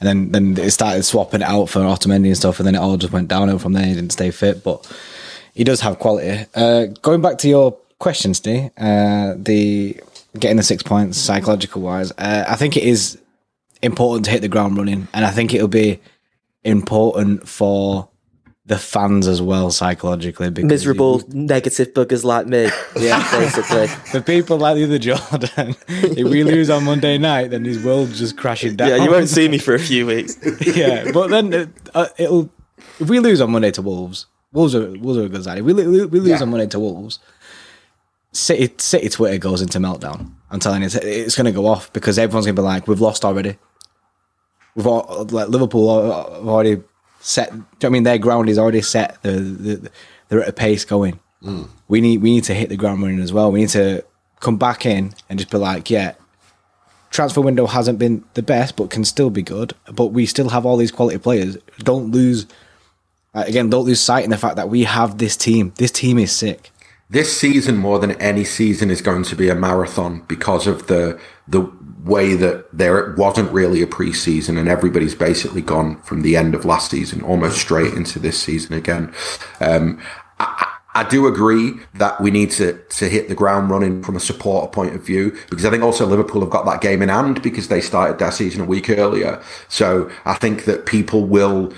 And then, then it started swapping it out for Otamendi and stuff and then it all just went downhill from there. He didn't stay fit, but he does have quality. Uh, going back to your question, Steve, uh, the getting the six points psychological wise, uh, I think it is important to hit the ground running, and I think it'll be important for the fans as well psychologically. Because Miserable, negative buggers like me. [LAUGHS] Yeah, basically. [LAUGHS] for people like the other Jordan, if we [LAUGHS] lose on Monday night, then his world's just crashing down. Yeah, you won't see me for a few weeks. yeah, but then uh, uh, it'll. If we lose on Monday to Wolves, Wolves are Wolves are a good side. If we, lo- we lose Yeah. on Monday to Wolves, City City Twitter goes into meltdown. I'm telling you, it's, it's going to go off because everyone's going to be like, "We've lost already." We've all, like Liverpool have already set. do you know I mean, their ground is already set. The, the, they're at a pace going. Hmm. We need we need to hit the ground running as well. We need to come back in and just be like, yeah, transfer window hasn't been the best, but can still be good. But we still have all these quality players. Don't lose, again, don't lose sight in the fact that we have this team. This team is sick. this season more than any season is going to be a marathon because of the the way that there wasn't really a preseason and everybody's basically gone from the end of last season almost straight into this season again. Um, I, I do agree that we need to to hit the ground running from a supporter point of view because I think also Liverpool have got that game in hand because they started their season a week earlier. So I think that people will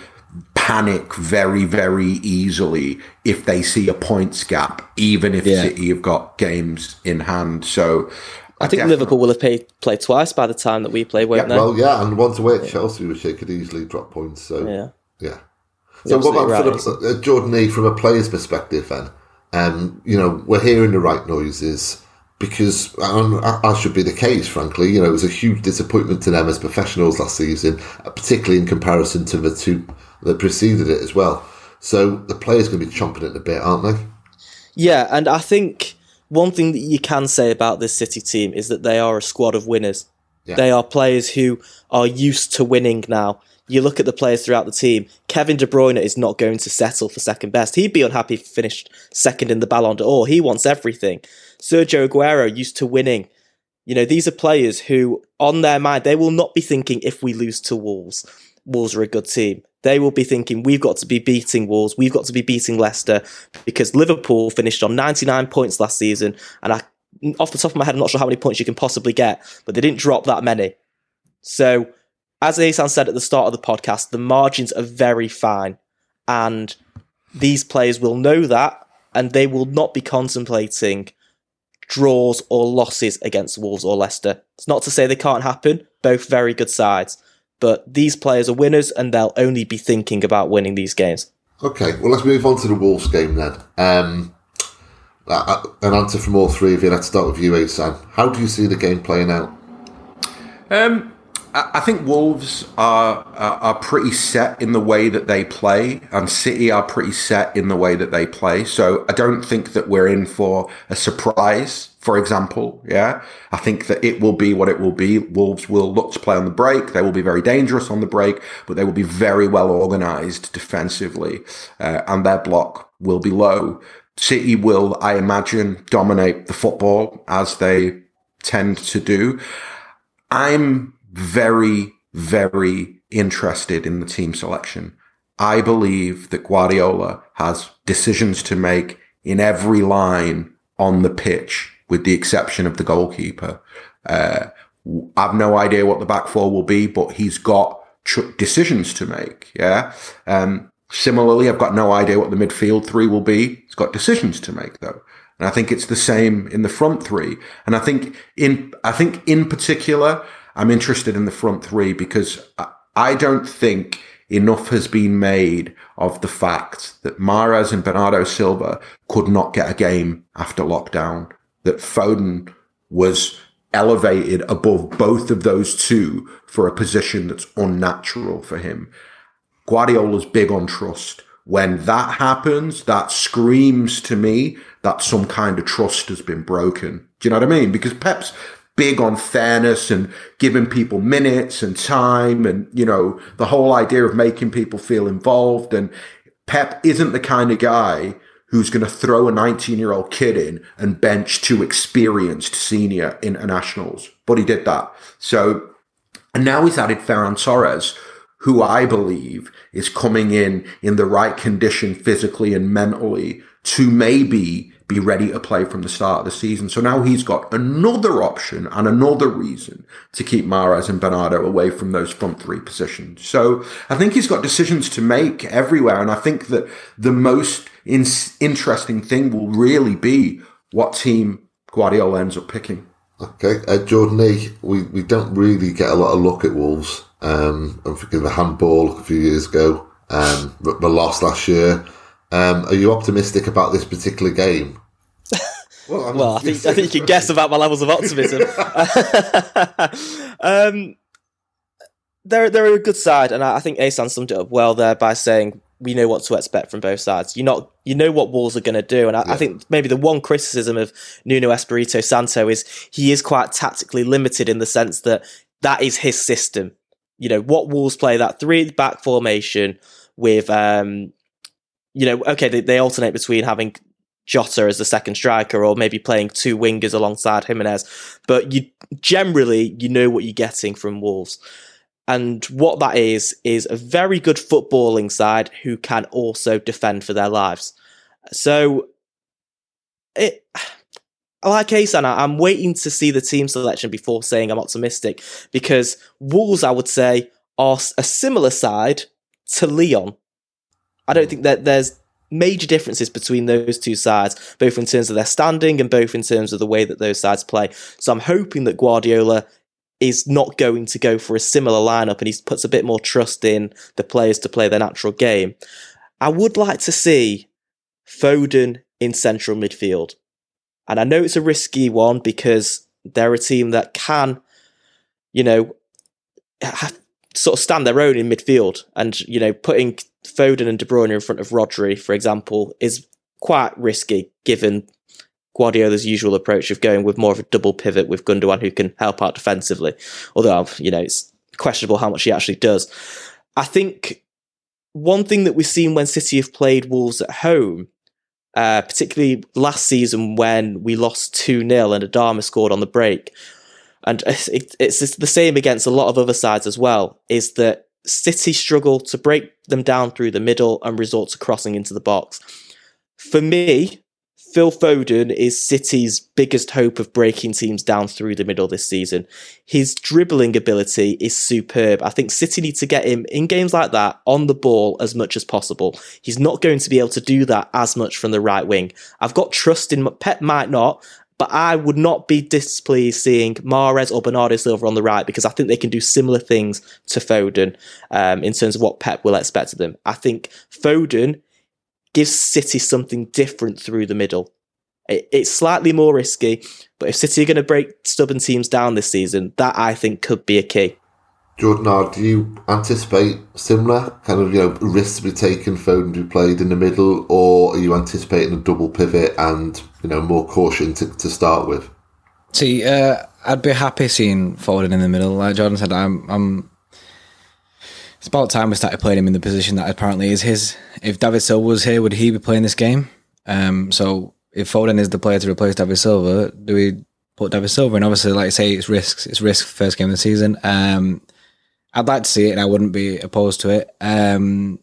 panic very, very easily if they see a points gap, even if Yeah. City have got games in hand. So I think definitely- Liverpool will have played, played twice by the time that we play, won't they? Well, yeah, and once away at Chelsea, which they could easily drop points. So yeah. Yeah. So what about right. from a, uh, Jordan E from a player's perspective then? Um, you know, we're hearing the right noises because, um, as should be the case, frankly, you know, it was a huge disappointment to them as professionals last season, uh, particularly in comparison to the two that preceded it as well. So the players going to be chomping at the bit, aren't they? Yeah, and I think one thing that you can say about this City team is that they are a squad of winners. Yeah. They are players who are used to winning now. You look at the players throughout the team. Kevin De Bruyne is not going to settle for second best. He'd be unhappy if he finished second in the Ballon d'Or. He wants everything. Sergio Aguero used to winning. You know, these are players who, on their mind, they will not be thinking if we lose to Wolves. Wolves are a good team. They will be thinking, we've got to be beating Wolves, we've got to be beating Leicester, because Liverpool finished on 99 points last season, and I, off the top of my head, I'm not sure how many points you can possibly get, but they didn't drop that many. So, as Asan said at the start of the podcast, the margins are very fine, and these players will know that, and they will not be contemplating draws or losses against Wolves or Leicester. It's not to say they can't happen, both very good sides, but these players are winners and they'll only be thinking about winning these games. Okay, well, let's move on to the Wolves game then. Um, uh, an answer from all three of you. Let's start with you, Asan. How do you see the game playing out? Um, I think Wolves are, are, are pretty set in the way that they play, and City are pretty set in the way that they play. So I don't think that we're in for a surprise. For example, yeah, I think that it will be what it will be. Wolves will look to play on the break. They will be very dangerous on the break, but they will be very well organised defensively, uh, and their block will be low. City will, I imagine, dominate the football as they tend to do. I'm very, very interested in the team selection. I believe that Guardiola has decisions to make in every line on the pitch, with the exception of the goalkeeper. Uh, I've no idea what the back four will be, but he's got tr- decisions to make. Yeah. Um, similarly, I've got no idea what the midfield three will be. He's got decisions to make though. And I think it's the same in the front three. And I think in, I think in particular, I'm interested in the front three because I don't think enough has been made of the fact that Mahrez and Bernardo Silva could not get a game after lockdown, that Foden was elevated above both of those two for a position that's unnatural for him. Guardiola's big on trust. When that happens, that screams to me that some kind of trust has been broken. Do you know what I mean? Because Pep's big on fairness and giving people minutes and time and, you know, the whole idea of making people feel involved. And Pep isn't the kind of guy who's going to throw a 19 year old kid in and bench two experienced senior internationals. But he did that. So, and now he's added Ferran Torres, who I believe is coming in in the right condition physically and mentally to maybe be ready to play from the start of the season. So now he's got another option and another reason to keep Mahrez and Bernardo away from those front three positions. So I think he's got decisions to make everywhere. And I think that the most in- interesting thing will really be what team Guardiola ends up picking. Okay, uh, Jordan E, we, we don't really get a lot of look at Wolves. Um, I'm thinking the handball a few years ago, um, the loss last year. Um, are you optimistic about this particular game? Well, well I think I think you can guess about my levels of optimism. [LAUGHS] um, they're they're a good side, and I, I think Asan summed it up well there by saying we know what to expect from both sides. You not you know what Wolves are going to do, and I, yeah. I, think maybe the one criticism of Nuno Espirito Santo is he is quite tactically limited in the sense that that is his system. You know what Wolves play that three back formation with um, you know, okay, they, they alternate between having Jota as the second striker or maybe playing two wingers alongside Jimenez. But you generally you know what you're getting from Wolves. And what that is is a very good footballing side who can also defend for their lives. So it like Asan, I'm waiting to see the team selection before saying I'm optimistic because Wolves, I would say, are a similar side to Lyon. I don't think that there's major differences between those two sides, both in terms of their standing and both in terms of the way that those sides play. So I'm hoping that Guardiola is not going to go for a similar lineup and he puts a bit more trust in the players to play their natural game. I would like to see Foden in central midfield. And I know it's a risky one because they're a team that can, you know, have, sort of stand their own in midfield. And, you know, putting Foden and De Bruyne in front of Rodri, for example, is quite risky given Guardiola's usual approach of going with more of a double pivot with Gundogan who can help out defensively. Although, you know, it's questionable how much he actually does. I think one thing that we've seen when City have played Wolves at home, uh, particularly last season when we lost 2 0 and Adama scored on the break, and [LAUGHS] it's, it's the same against a lot of other sides as well, is that City struggle to break them down through the middle and resort to crossing into the box. For me, Phil Foden is City's biggest hope of breaking teams down through the middle this season. His dribbling ability is superb. I think City need to get him in games like that on the ball as much as possible. He's not going to be able to do that as much from the right wing. I've got trust in Pep might not, but I would not be displeased seeing Mahrez or Bernardo Silva on the right because I think they can do similar things to Foden um, in terms of what Pep will expect of them. I think Foden gives City something different through the middle. It, it's slightly more risky, but if City are going to break stubborn teams down this season, that I think could be a key. Jordan, do you anticipate similar kind of you know risks to be taken, Foden to be played in the middle, or are you anticipating a double pivot and you know more caution to, to start with? See, uh, I'd be happy seeing Foden in the middle. Like Jordan said, I'm, I'm. It's about time we started playing him in the position that apparently is his. If David Silva was here, would he be playing this game? Um, so if Foden is the player to replace David Silva, do we put David Silva? And obviously, like I say, it's risks. It's risk first game of the season. Um, I'd like to see it, and I wouldn't be opposed to it. Um,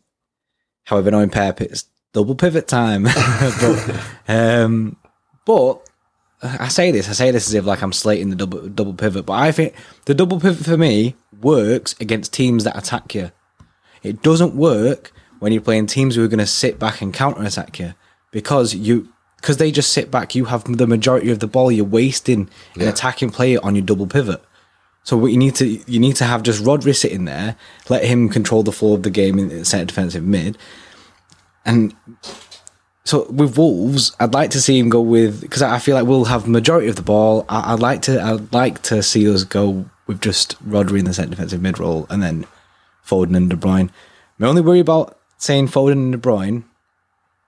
however, knowing Pep, it's double pivot time. [LAUGHS] but, um, but I say this, I say this as if like I'm slating the double double pivot, but I think the double pivot for me works against teams that attack you. It doesn't work when you're playing teams who are going to sit back and counter attack you because you because they just sit back. You have the majority of the ball. You're wasting an attacking player on your double pivot. So what you need to you need to have just Rodri sitting there, let him control the flow of the game in centre defensive mid, and so with Wolves, I'd like to see him go with because I feel like we'll have majority of the ball. I, I'd like to I'd like to see us go with just Rodri in the centre defensive mid role and then Foden and De Bruyne. My only worry about saying Foden and De Bruyne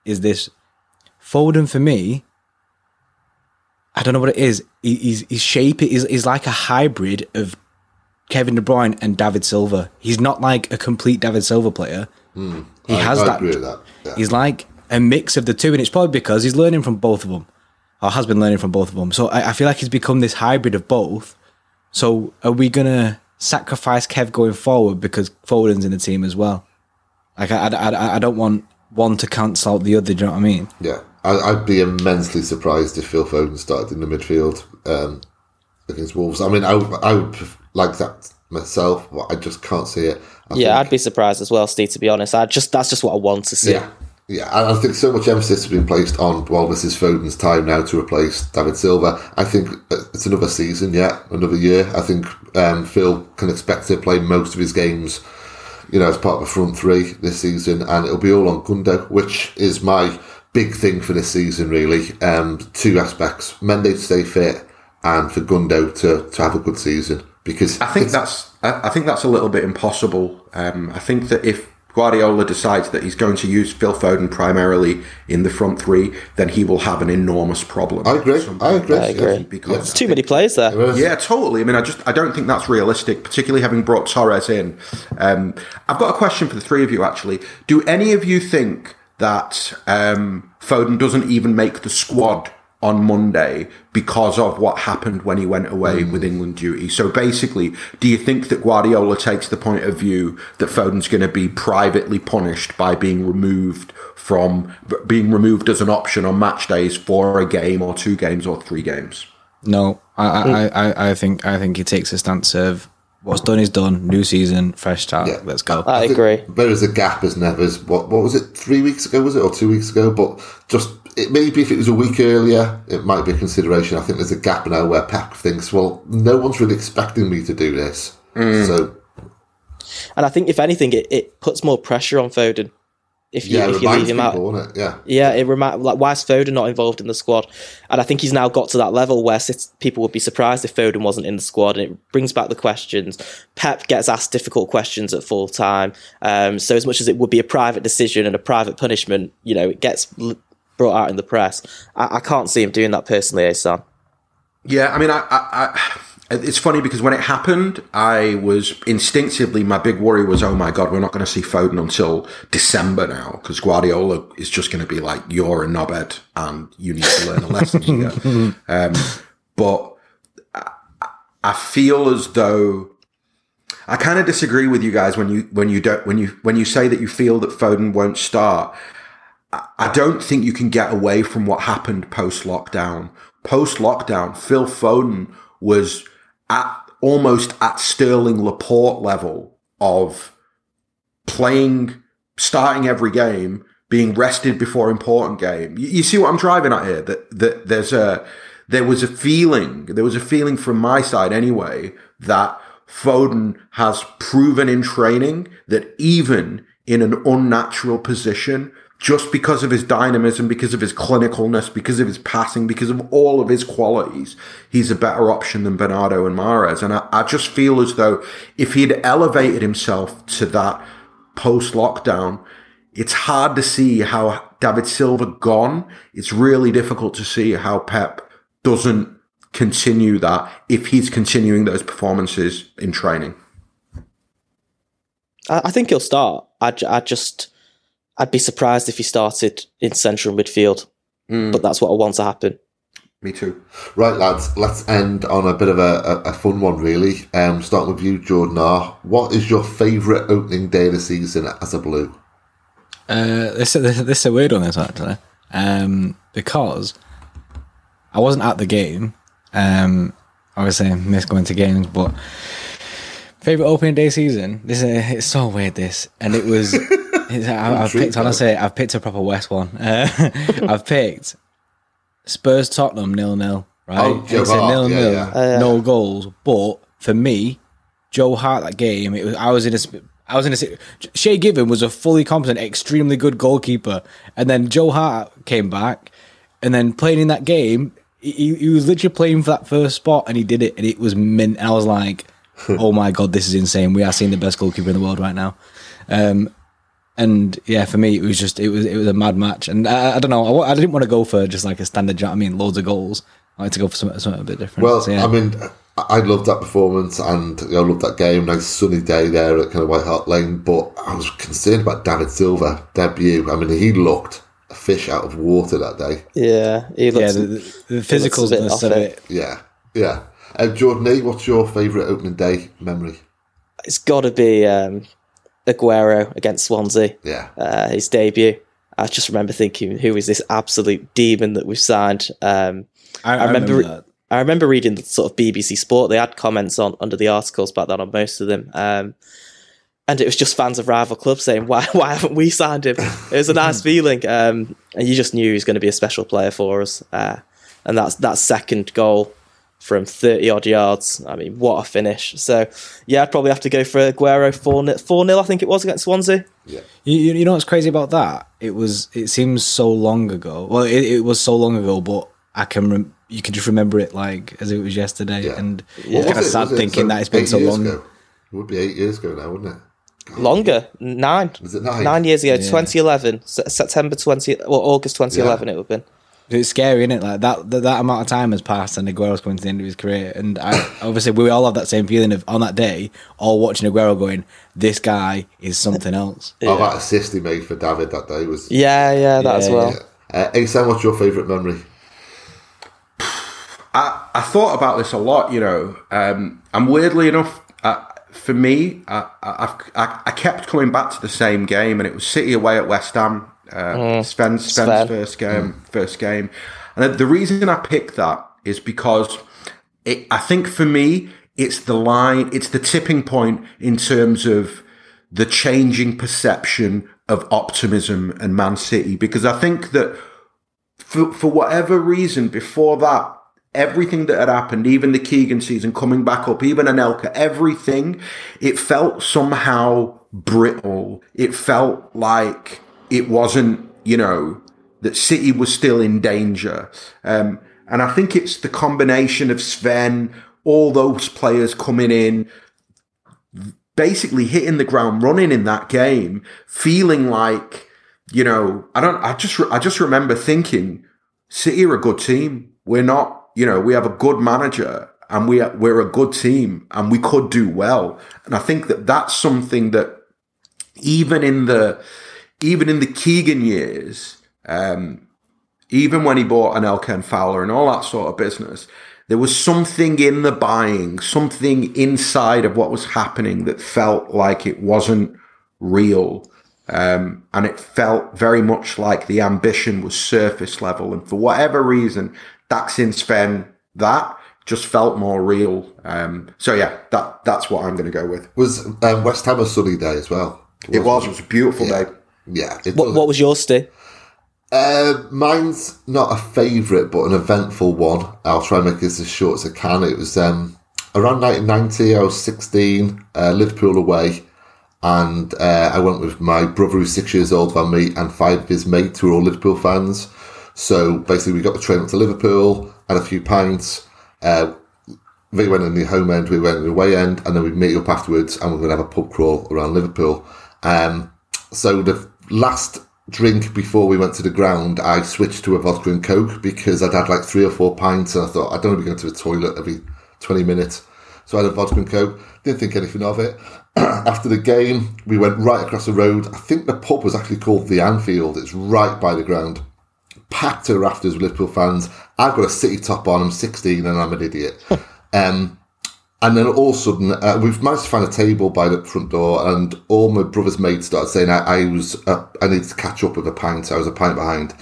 is this: Foden for me. I don't know what it is. His, his shape is is like a hybrid of Kevin De Bruyne and David Silva. He's not like a complete David Silva player. he Hmm. I- has I that. that, yeah. He's like a mix of the two, and it's probably because he's learning from both of them, or has been learning from both of them. So I, I feel like he's become this hybrid of both. So are we gonna sacrifice Kev going forward because Foden's in the team as well? Like I, I, I, I don't want one to cancel out the other. Do you know what I mean? Yeah, I, I'd be immensely surprised if Phil Foden started in the midfield um, against Wolves. I mean, I, would- I would like that myself, but I just can't see it. I Yeah, think- I'd be surprised as well, Steve. To be honest, I just that's just what I want to see. Yeah, yeah, and I think so much emphasis has been placed on well, this is Foden's time now to replace David Silva. I think it's another season, yeah, another year. I think um, Phil can expect to play most of his games, you know, as part of the front three this season, and it'll be all on Gundo, which is my big thing for this season, really. Um, two aspects: Mendy to stay fit, and for Gundo to to have a good season. Because I think that's I, I think that's a little bit impossible. Um, I think that if Guardiola decides that he's going to use Phil Foden primarily in the front three, then he will have an enormous problem. I agree. I agree. I agree. Because There's too many players there. Yeah, totally. I mean, I just I don't think that's realistic, particularly having brought Torres in. Um, I've got a question for the three of you. Actually, do any of you think that um, Foden doesn't even make the squad on Monday because of what happened when he went away with England duty? So basically, do you think that Guardiola takes the point of view that Foden's going to be privately punished by being removed? From being removed as an option on match days for a game or two games or three games. No, I, I, I, I think I think he takes a stance of what's done is done. New season, fresh start. Yeah. Let's go. I think agree. There is a gap as Nevers. What what was it? Three weeks ago was it, or two weeks ago? But just it, maybe if it was a week earlier, it might be a consideration. I think there's a gap now where Pep thinks, well, no one's really expecting me to do this, mm. so And I think if anything, it, it puts more pressure on Foden if you yeah, if you leave him out. people, doesn't it? Yeah, Yeah, it reminds like why is Foden not involved in the squad? And I think he's now got to that level where sit- people would be surprised if Foden wasn't in the squad, and it brings back the questions. Pep gets asked difficult questions at full time, um, so as much as it would be a private decision and a private punishment, you know, it gets l- brought out in the press. I, I can't see him doing that personally, Asan. Yeah, I mean, I, I, I, it's funny because when it happened, I was instinctively my big worry was, oh my god, we're not going to see Foden until December now because Guardiola is just going to be like, you're a knobhead and you need to learn a lesson here. [LAUGHS] Um, but I, I feel as though I kind of disagree with you guys when you when you don't when you when you say that you feel that Foden won't start. I, I don't think you can get away from what happened post lockdown. Post lockdown, Phil Foden was at almost at Sterling Laporte level of playing, starting every game, being rested before important game. You, you see what I'm driving at here? That that there's a there was a feeling, there was a feeling from my side anyway that Foden has proven in training that even in an unnatural position, just because of his dynamism, because of his clinicalness, because of his passing, because of all of his qualities, he's a better option than Bernardo and Mahrez. And I, I just feel as though if he'd elevated himself to that post lockdown, it's hard to see how David Silva gone. It's really difficult to see how Pep doesn't continue that if he's continuing those performances in training. I, I think he'll start. I, I just, I'd be surprised if he started in central midfield, Mm. but that's what I want to happen. Me too. Right, lads, let's end on a bit of a, a, a fun one, really. Um, starting with you, Jordan R. What is your favourite opening day of the season as a Blue? Uh, this, this, this is a weird one, this actually, um, because I wasn't at the game. Um, obviously, I missed going to games, but favorite opening day season. This is it's so weird. This and it was. [LAUGHS] It's, I, I've picked honestly. I've picked a proper West one. [LAUGHS] Uh, I've picked Spurs Tottenham nil nil. Right, Oh, it's a Hart, nil yeah, nil, yeah. no goals. But for me, Joe Hart that game. It was I was in a. sp- I was in a. si- Shay Given was a fully competent, extremely good goalkeeper, and then Joe Hart came back, and then playing in that game, he, he was literally playing for that first spot, and he did it, and it was mint. And I was like, [LAUGHS] "Oh my god, this is insane! We are seeing the best goalkeeper in the world right now." Um, and yeah, for me, it was just it was it was a mad match, and I, I don't know, I, I didn't want to go for just like a standard. you know what I mean, loads of goals. I like to go for something, something a bit different. Well, So, yeah. I mean, I I loved that performance and I loved that game. Nice sunny day there at kind of White Hart Lane, but I was concerned about David Silva debut. I mean, he looked a fish out of water that day. Yeah, he yeah, looks, the, the, the looks a bit physicalness of it. it. Yeah, yeah. Uh, Jordan what's your favourite opening day memory? it's got to be um, Aguero against Swansea. Yeah, uh, his debut. I just remember thinking, who is this absolute demon that we've signed? Um, I, I remember- remember, that. I remember reading the sort of BBC Sport. They had comments on under the articles about that on most of them, um, and it was just fans of rival clubs saying, "Why, [LAUGHS] why haven't we signed him?" It was a nice [LAUGHS] feeling, um, and you just knew he was going to be a special player for us. Uh, and that's that second goal from thirty odd yards. I mean, what a finish! So, yeah, I'd probably have to go for Aguero four 0 four 0 I think it was against Swansea. yeah. You, you you know what's crazy about that? It was. It seems so long ago. Well, it, it was so long ago, but I can. Rem- you can just remember it like as it was yesterday, Yeah. and What it's kind of was it? sad it thinking so that it's been so long. Ago? It would be eight years ago now, wouldn't it? Longer, nine. Was it nine? Nine years ago, Yeah. 2011, September 20, well, August 2011, it would have been. It's scary, isn't it? Like that, that that amount of time has passed, and Aguero's coming to the end of his career. And I, [COUGHS] obviously, we all have that same feeling of on that day, all watching Aguero going, "This guy is something else." Oh, that assist he made for David that day was. Yeah, yeah, that as Yeah, well. Uh, Asan, what's your favourite memory? I, I thought about this a lot, you know, um, and weirdly enough, uh, for me, I, I, I've- I, I kept coming back to the same game, and it was City away at West Ham. Uh, Sven, Sven's Sven. first game, first game, and the reason I picked that is because it, I think for me, it's the line, it's the tipping point in terms of the changing perception of optimism and Man City, because I think that for, for whatever reason, before that, everything that had happened, even the Keegan season coming back up, even Anelka, everything, it felt somehow brittle. It felt like it wasn't, you know, that City was still in danger. Um, and I think it's the combination of Sven, all those players coming in, basically hitting the ground running in that game, feeling like, you know, I don't, I just, I just remember thinking, City are a good team. We're not, you know, we have a good manager and we are, we're a good team and we could do well. And I think that that's something that even in the, even in the Keegan years, um, even when he bought Anelka and Fowler and all that sort of business, there was something in the buying, something inside of what was happening that felt like it wasn't real. Um, and it felt very much like the ambition was surface level. And for whatever reason, Daxin Sven, that just felt more real. Um, so yeah, that that's what I'm going to go with. Was um, West Ham a sunny day as well? It was. It was a beautiful yeah. day. Yeah. What, what was your stay? Uh, mine's not a favourite, but an eventful one. I'll try and make this as short as I can. It was um, around 1990. I was 16, uh, Liverpool away, and uh, I went with my brother, who's six years older than me, and five of his mates who are all Liverpool fans. So basically, we got the train up to Liverpool, had a few pints. Uh, they went in the home end, we went in the away end, and then we'd meet up afterwards, and we're going to have a pub crawl around Liverpool. Um, so the last drink before we went to the ground, I switched to a vodka and coke because I'd had like three or four pints, and I thought I don't want to be going to the toilet every twenty minutes. So I had a vodka and coke. Didn't think anything of it. [CLEARS THROAT] After the game, we went right across the road. I think the pub was actually called the Anfield. It's right by the ground. Packed to rafters with Liverpool fans. I've got a city top on. I'm 16 and I'm an idiot. [LAUGHS] um, and then all of a sudden, uh, we've managed to find a table by the front door, and all my brother's mates started saying I, I was uh, I needed to catch up with a pint. I was a pint behind,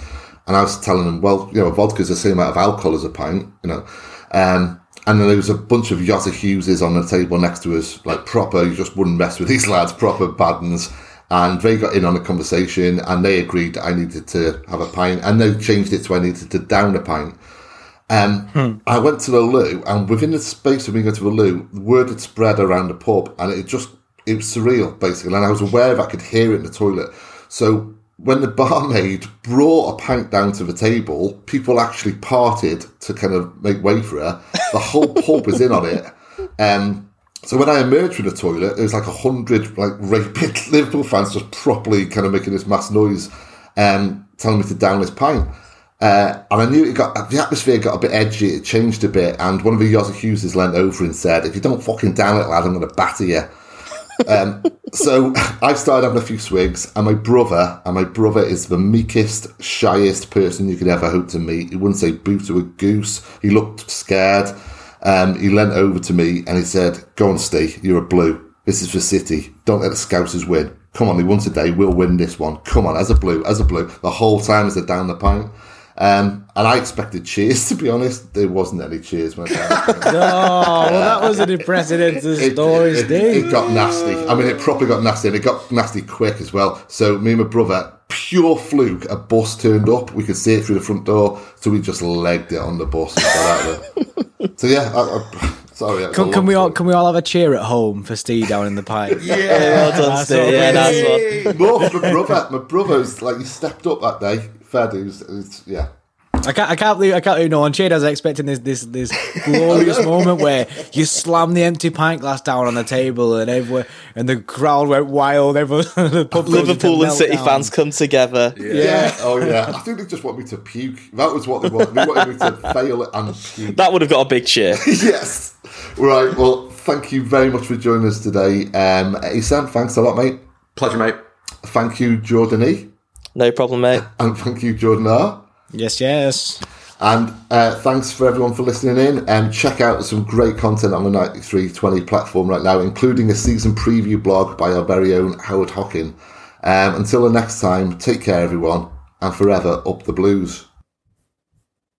and I was telling them, well, you know, vodka's the same amount of alcohol as a pint, you know. Um, and then there was a bunch of Yosser Hugheses on the table next to us, like proper. You just wouldn't mess with these [LAUGHS] lads, proper baddens. And they got in on the conversation, and they agreed I needed to have a pint, and they changed it to I needed to down a pint. Um, hmm. I went to the loo, and within the space of me going to the loo, the word had spread around the pub, and it just it was surreal, basically. And I was aware of I could hear it in the toilet. So when the [LAUGHS] barmaid brought a pint down to the table, people actually parted to kind of make way for her. The whole pub was in on it. Um, so when I emerged from the toilet, there was like a hundred like rapid [LAUGHS] Liverpool fans just properly kind of making this mass noise, um, telling me to down this pint. Uh, and I knew it got the atmosphere got a bit edgy. It changed a bit, and one of the Yosser Hugheses leant over and said, "If you don't fucking down it, lad, I'm going to batter you." um, [LAUGHS] so [LAUGHS] I started having a few swigs, and my brother, and my brother is the meekest, shyest person you could ever hope to meet. He wouldn't say boo to a goose. He looked scared. Um, he leant over to me and he said, "Go on, Steve. You're a blue. This is for City. Don't let the Scousers win. Come on, they won today. We'll win this one. Come on, as a blue, as a blue. The whole time as they're down the pint." Um, and I expected cheers, [LAUGHS] to be honest. There wasn't any cheers when [LAUGHS] No, well, that was an unprecedented story, it, it, it, got nasty. I mean, it properly got nasty, and it got nasty quick as well. So me and my brother, pure fluke, a bus turned up. We could see it through the front door, so we just legged it on the bus and got out of there. so yeah, I, I, sorry. Can, can we all can we all have a cheer at home for Steve down in the pipe? [LAUGHS] yeah, well done, Steve. Yeah, nice one. More for my brother. My brother's like he stepped up that day fair dues. yeah. I can't, I can't believe, I can't believe no one cheered. I was expecting this, this, this glorious [LAUGHS] moment where you slam the empty pint glass down on the table and everyone, and the crowd went wild. Everyone, [LAUGHS] the public Liverpool and City down. fans come together. Yeah. yeah. Oh yeah. I think they just want me to puke. That was what they wanted. They wanted me to fail and puke. That would have got a big cheer. [LAUGHS] yes. Right. Well, thank you very much for joining us today. Um, Asan, thanks a lot, mate. Pleasure, mate. Thank you, Jordan E. No problem, mate. [LAUGHS] And thank you, Jordan R. Yes, yes. And uh, thanks for everyone for listening in. And um, check out some great content on the 9320 platform right now, including a season preview blog by our very own Howard Hockin. Um, until the next time, take care, everyone, and forever up the blues.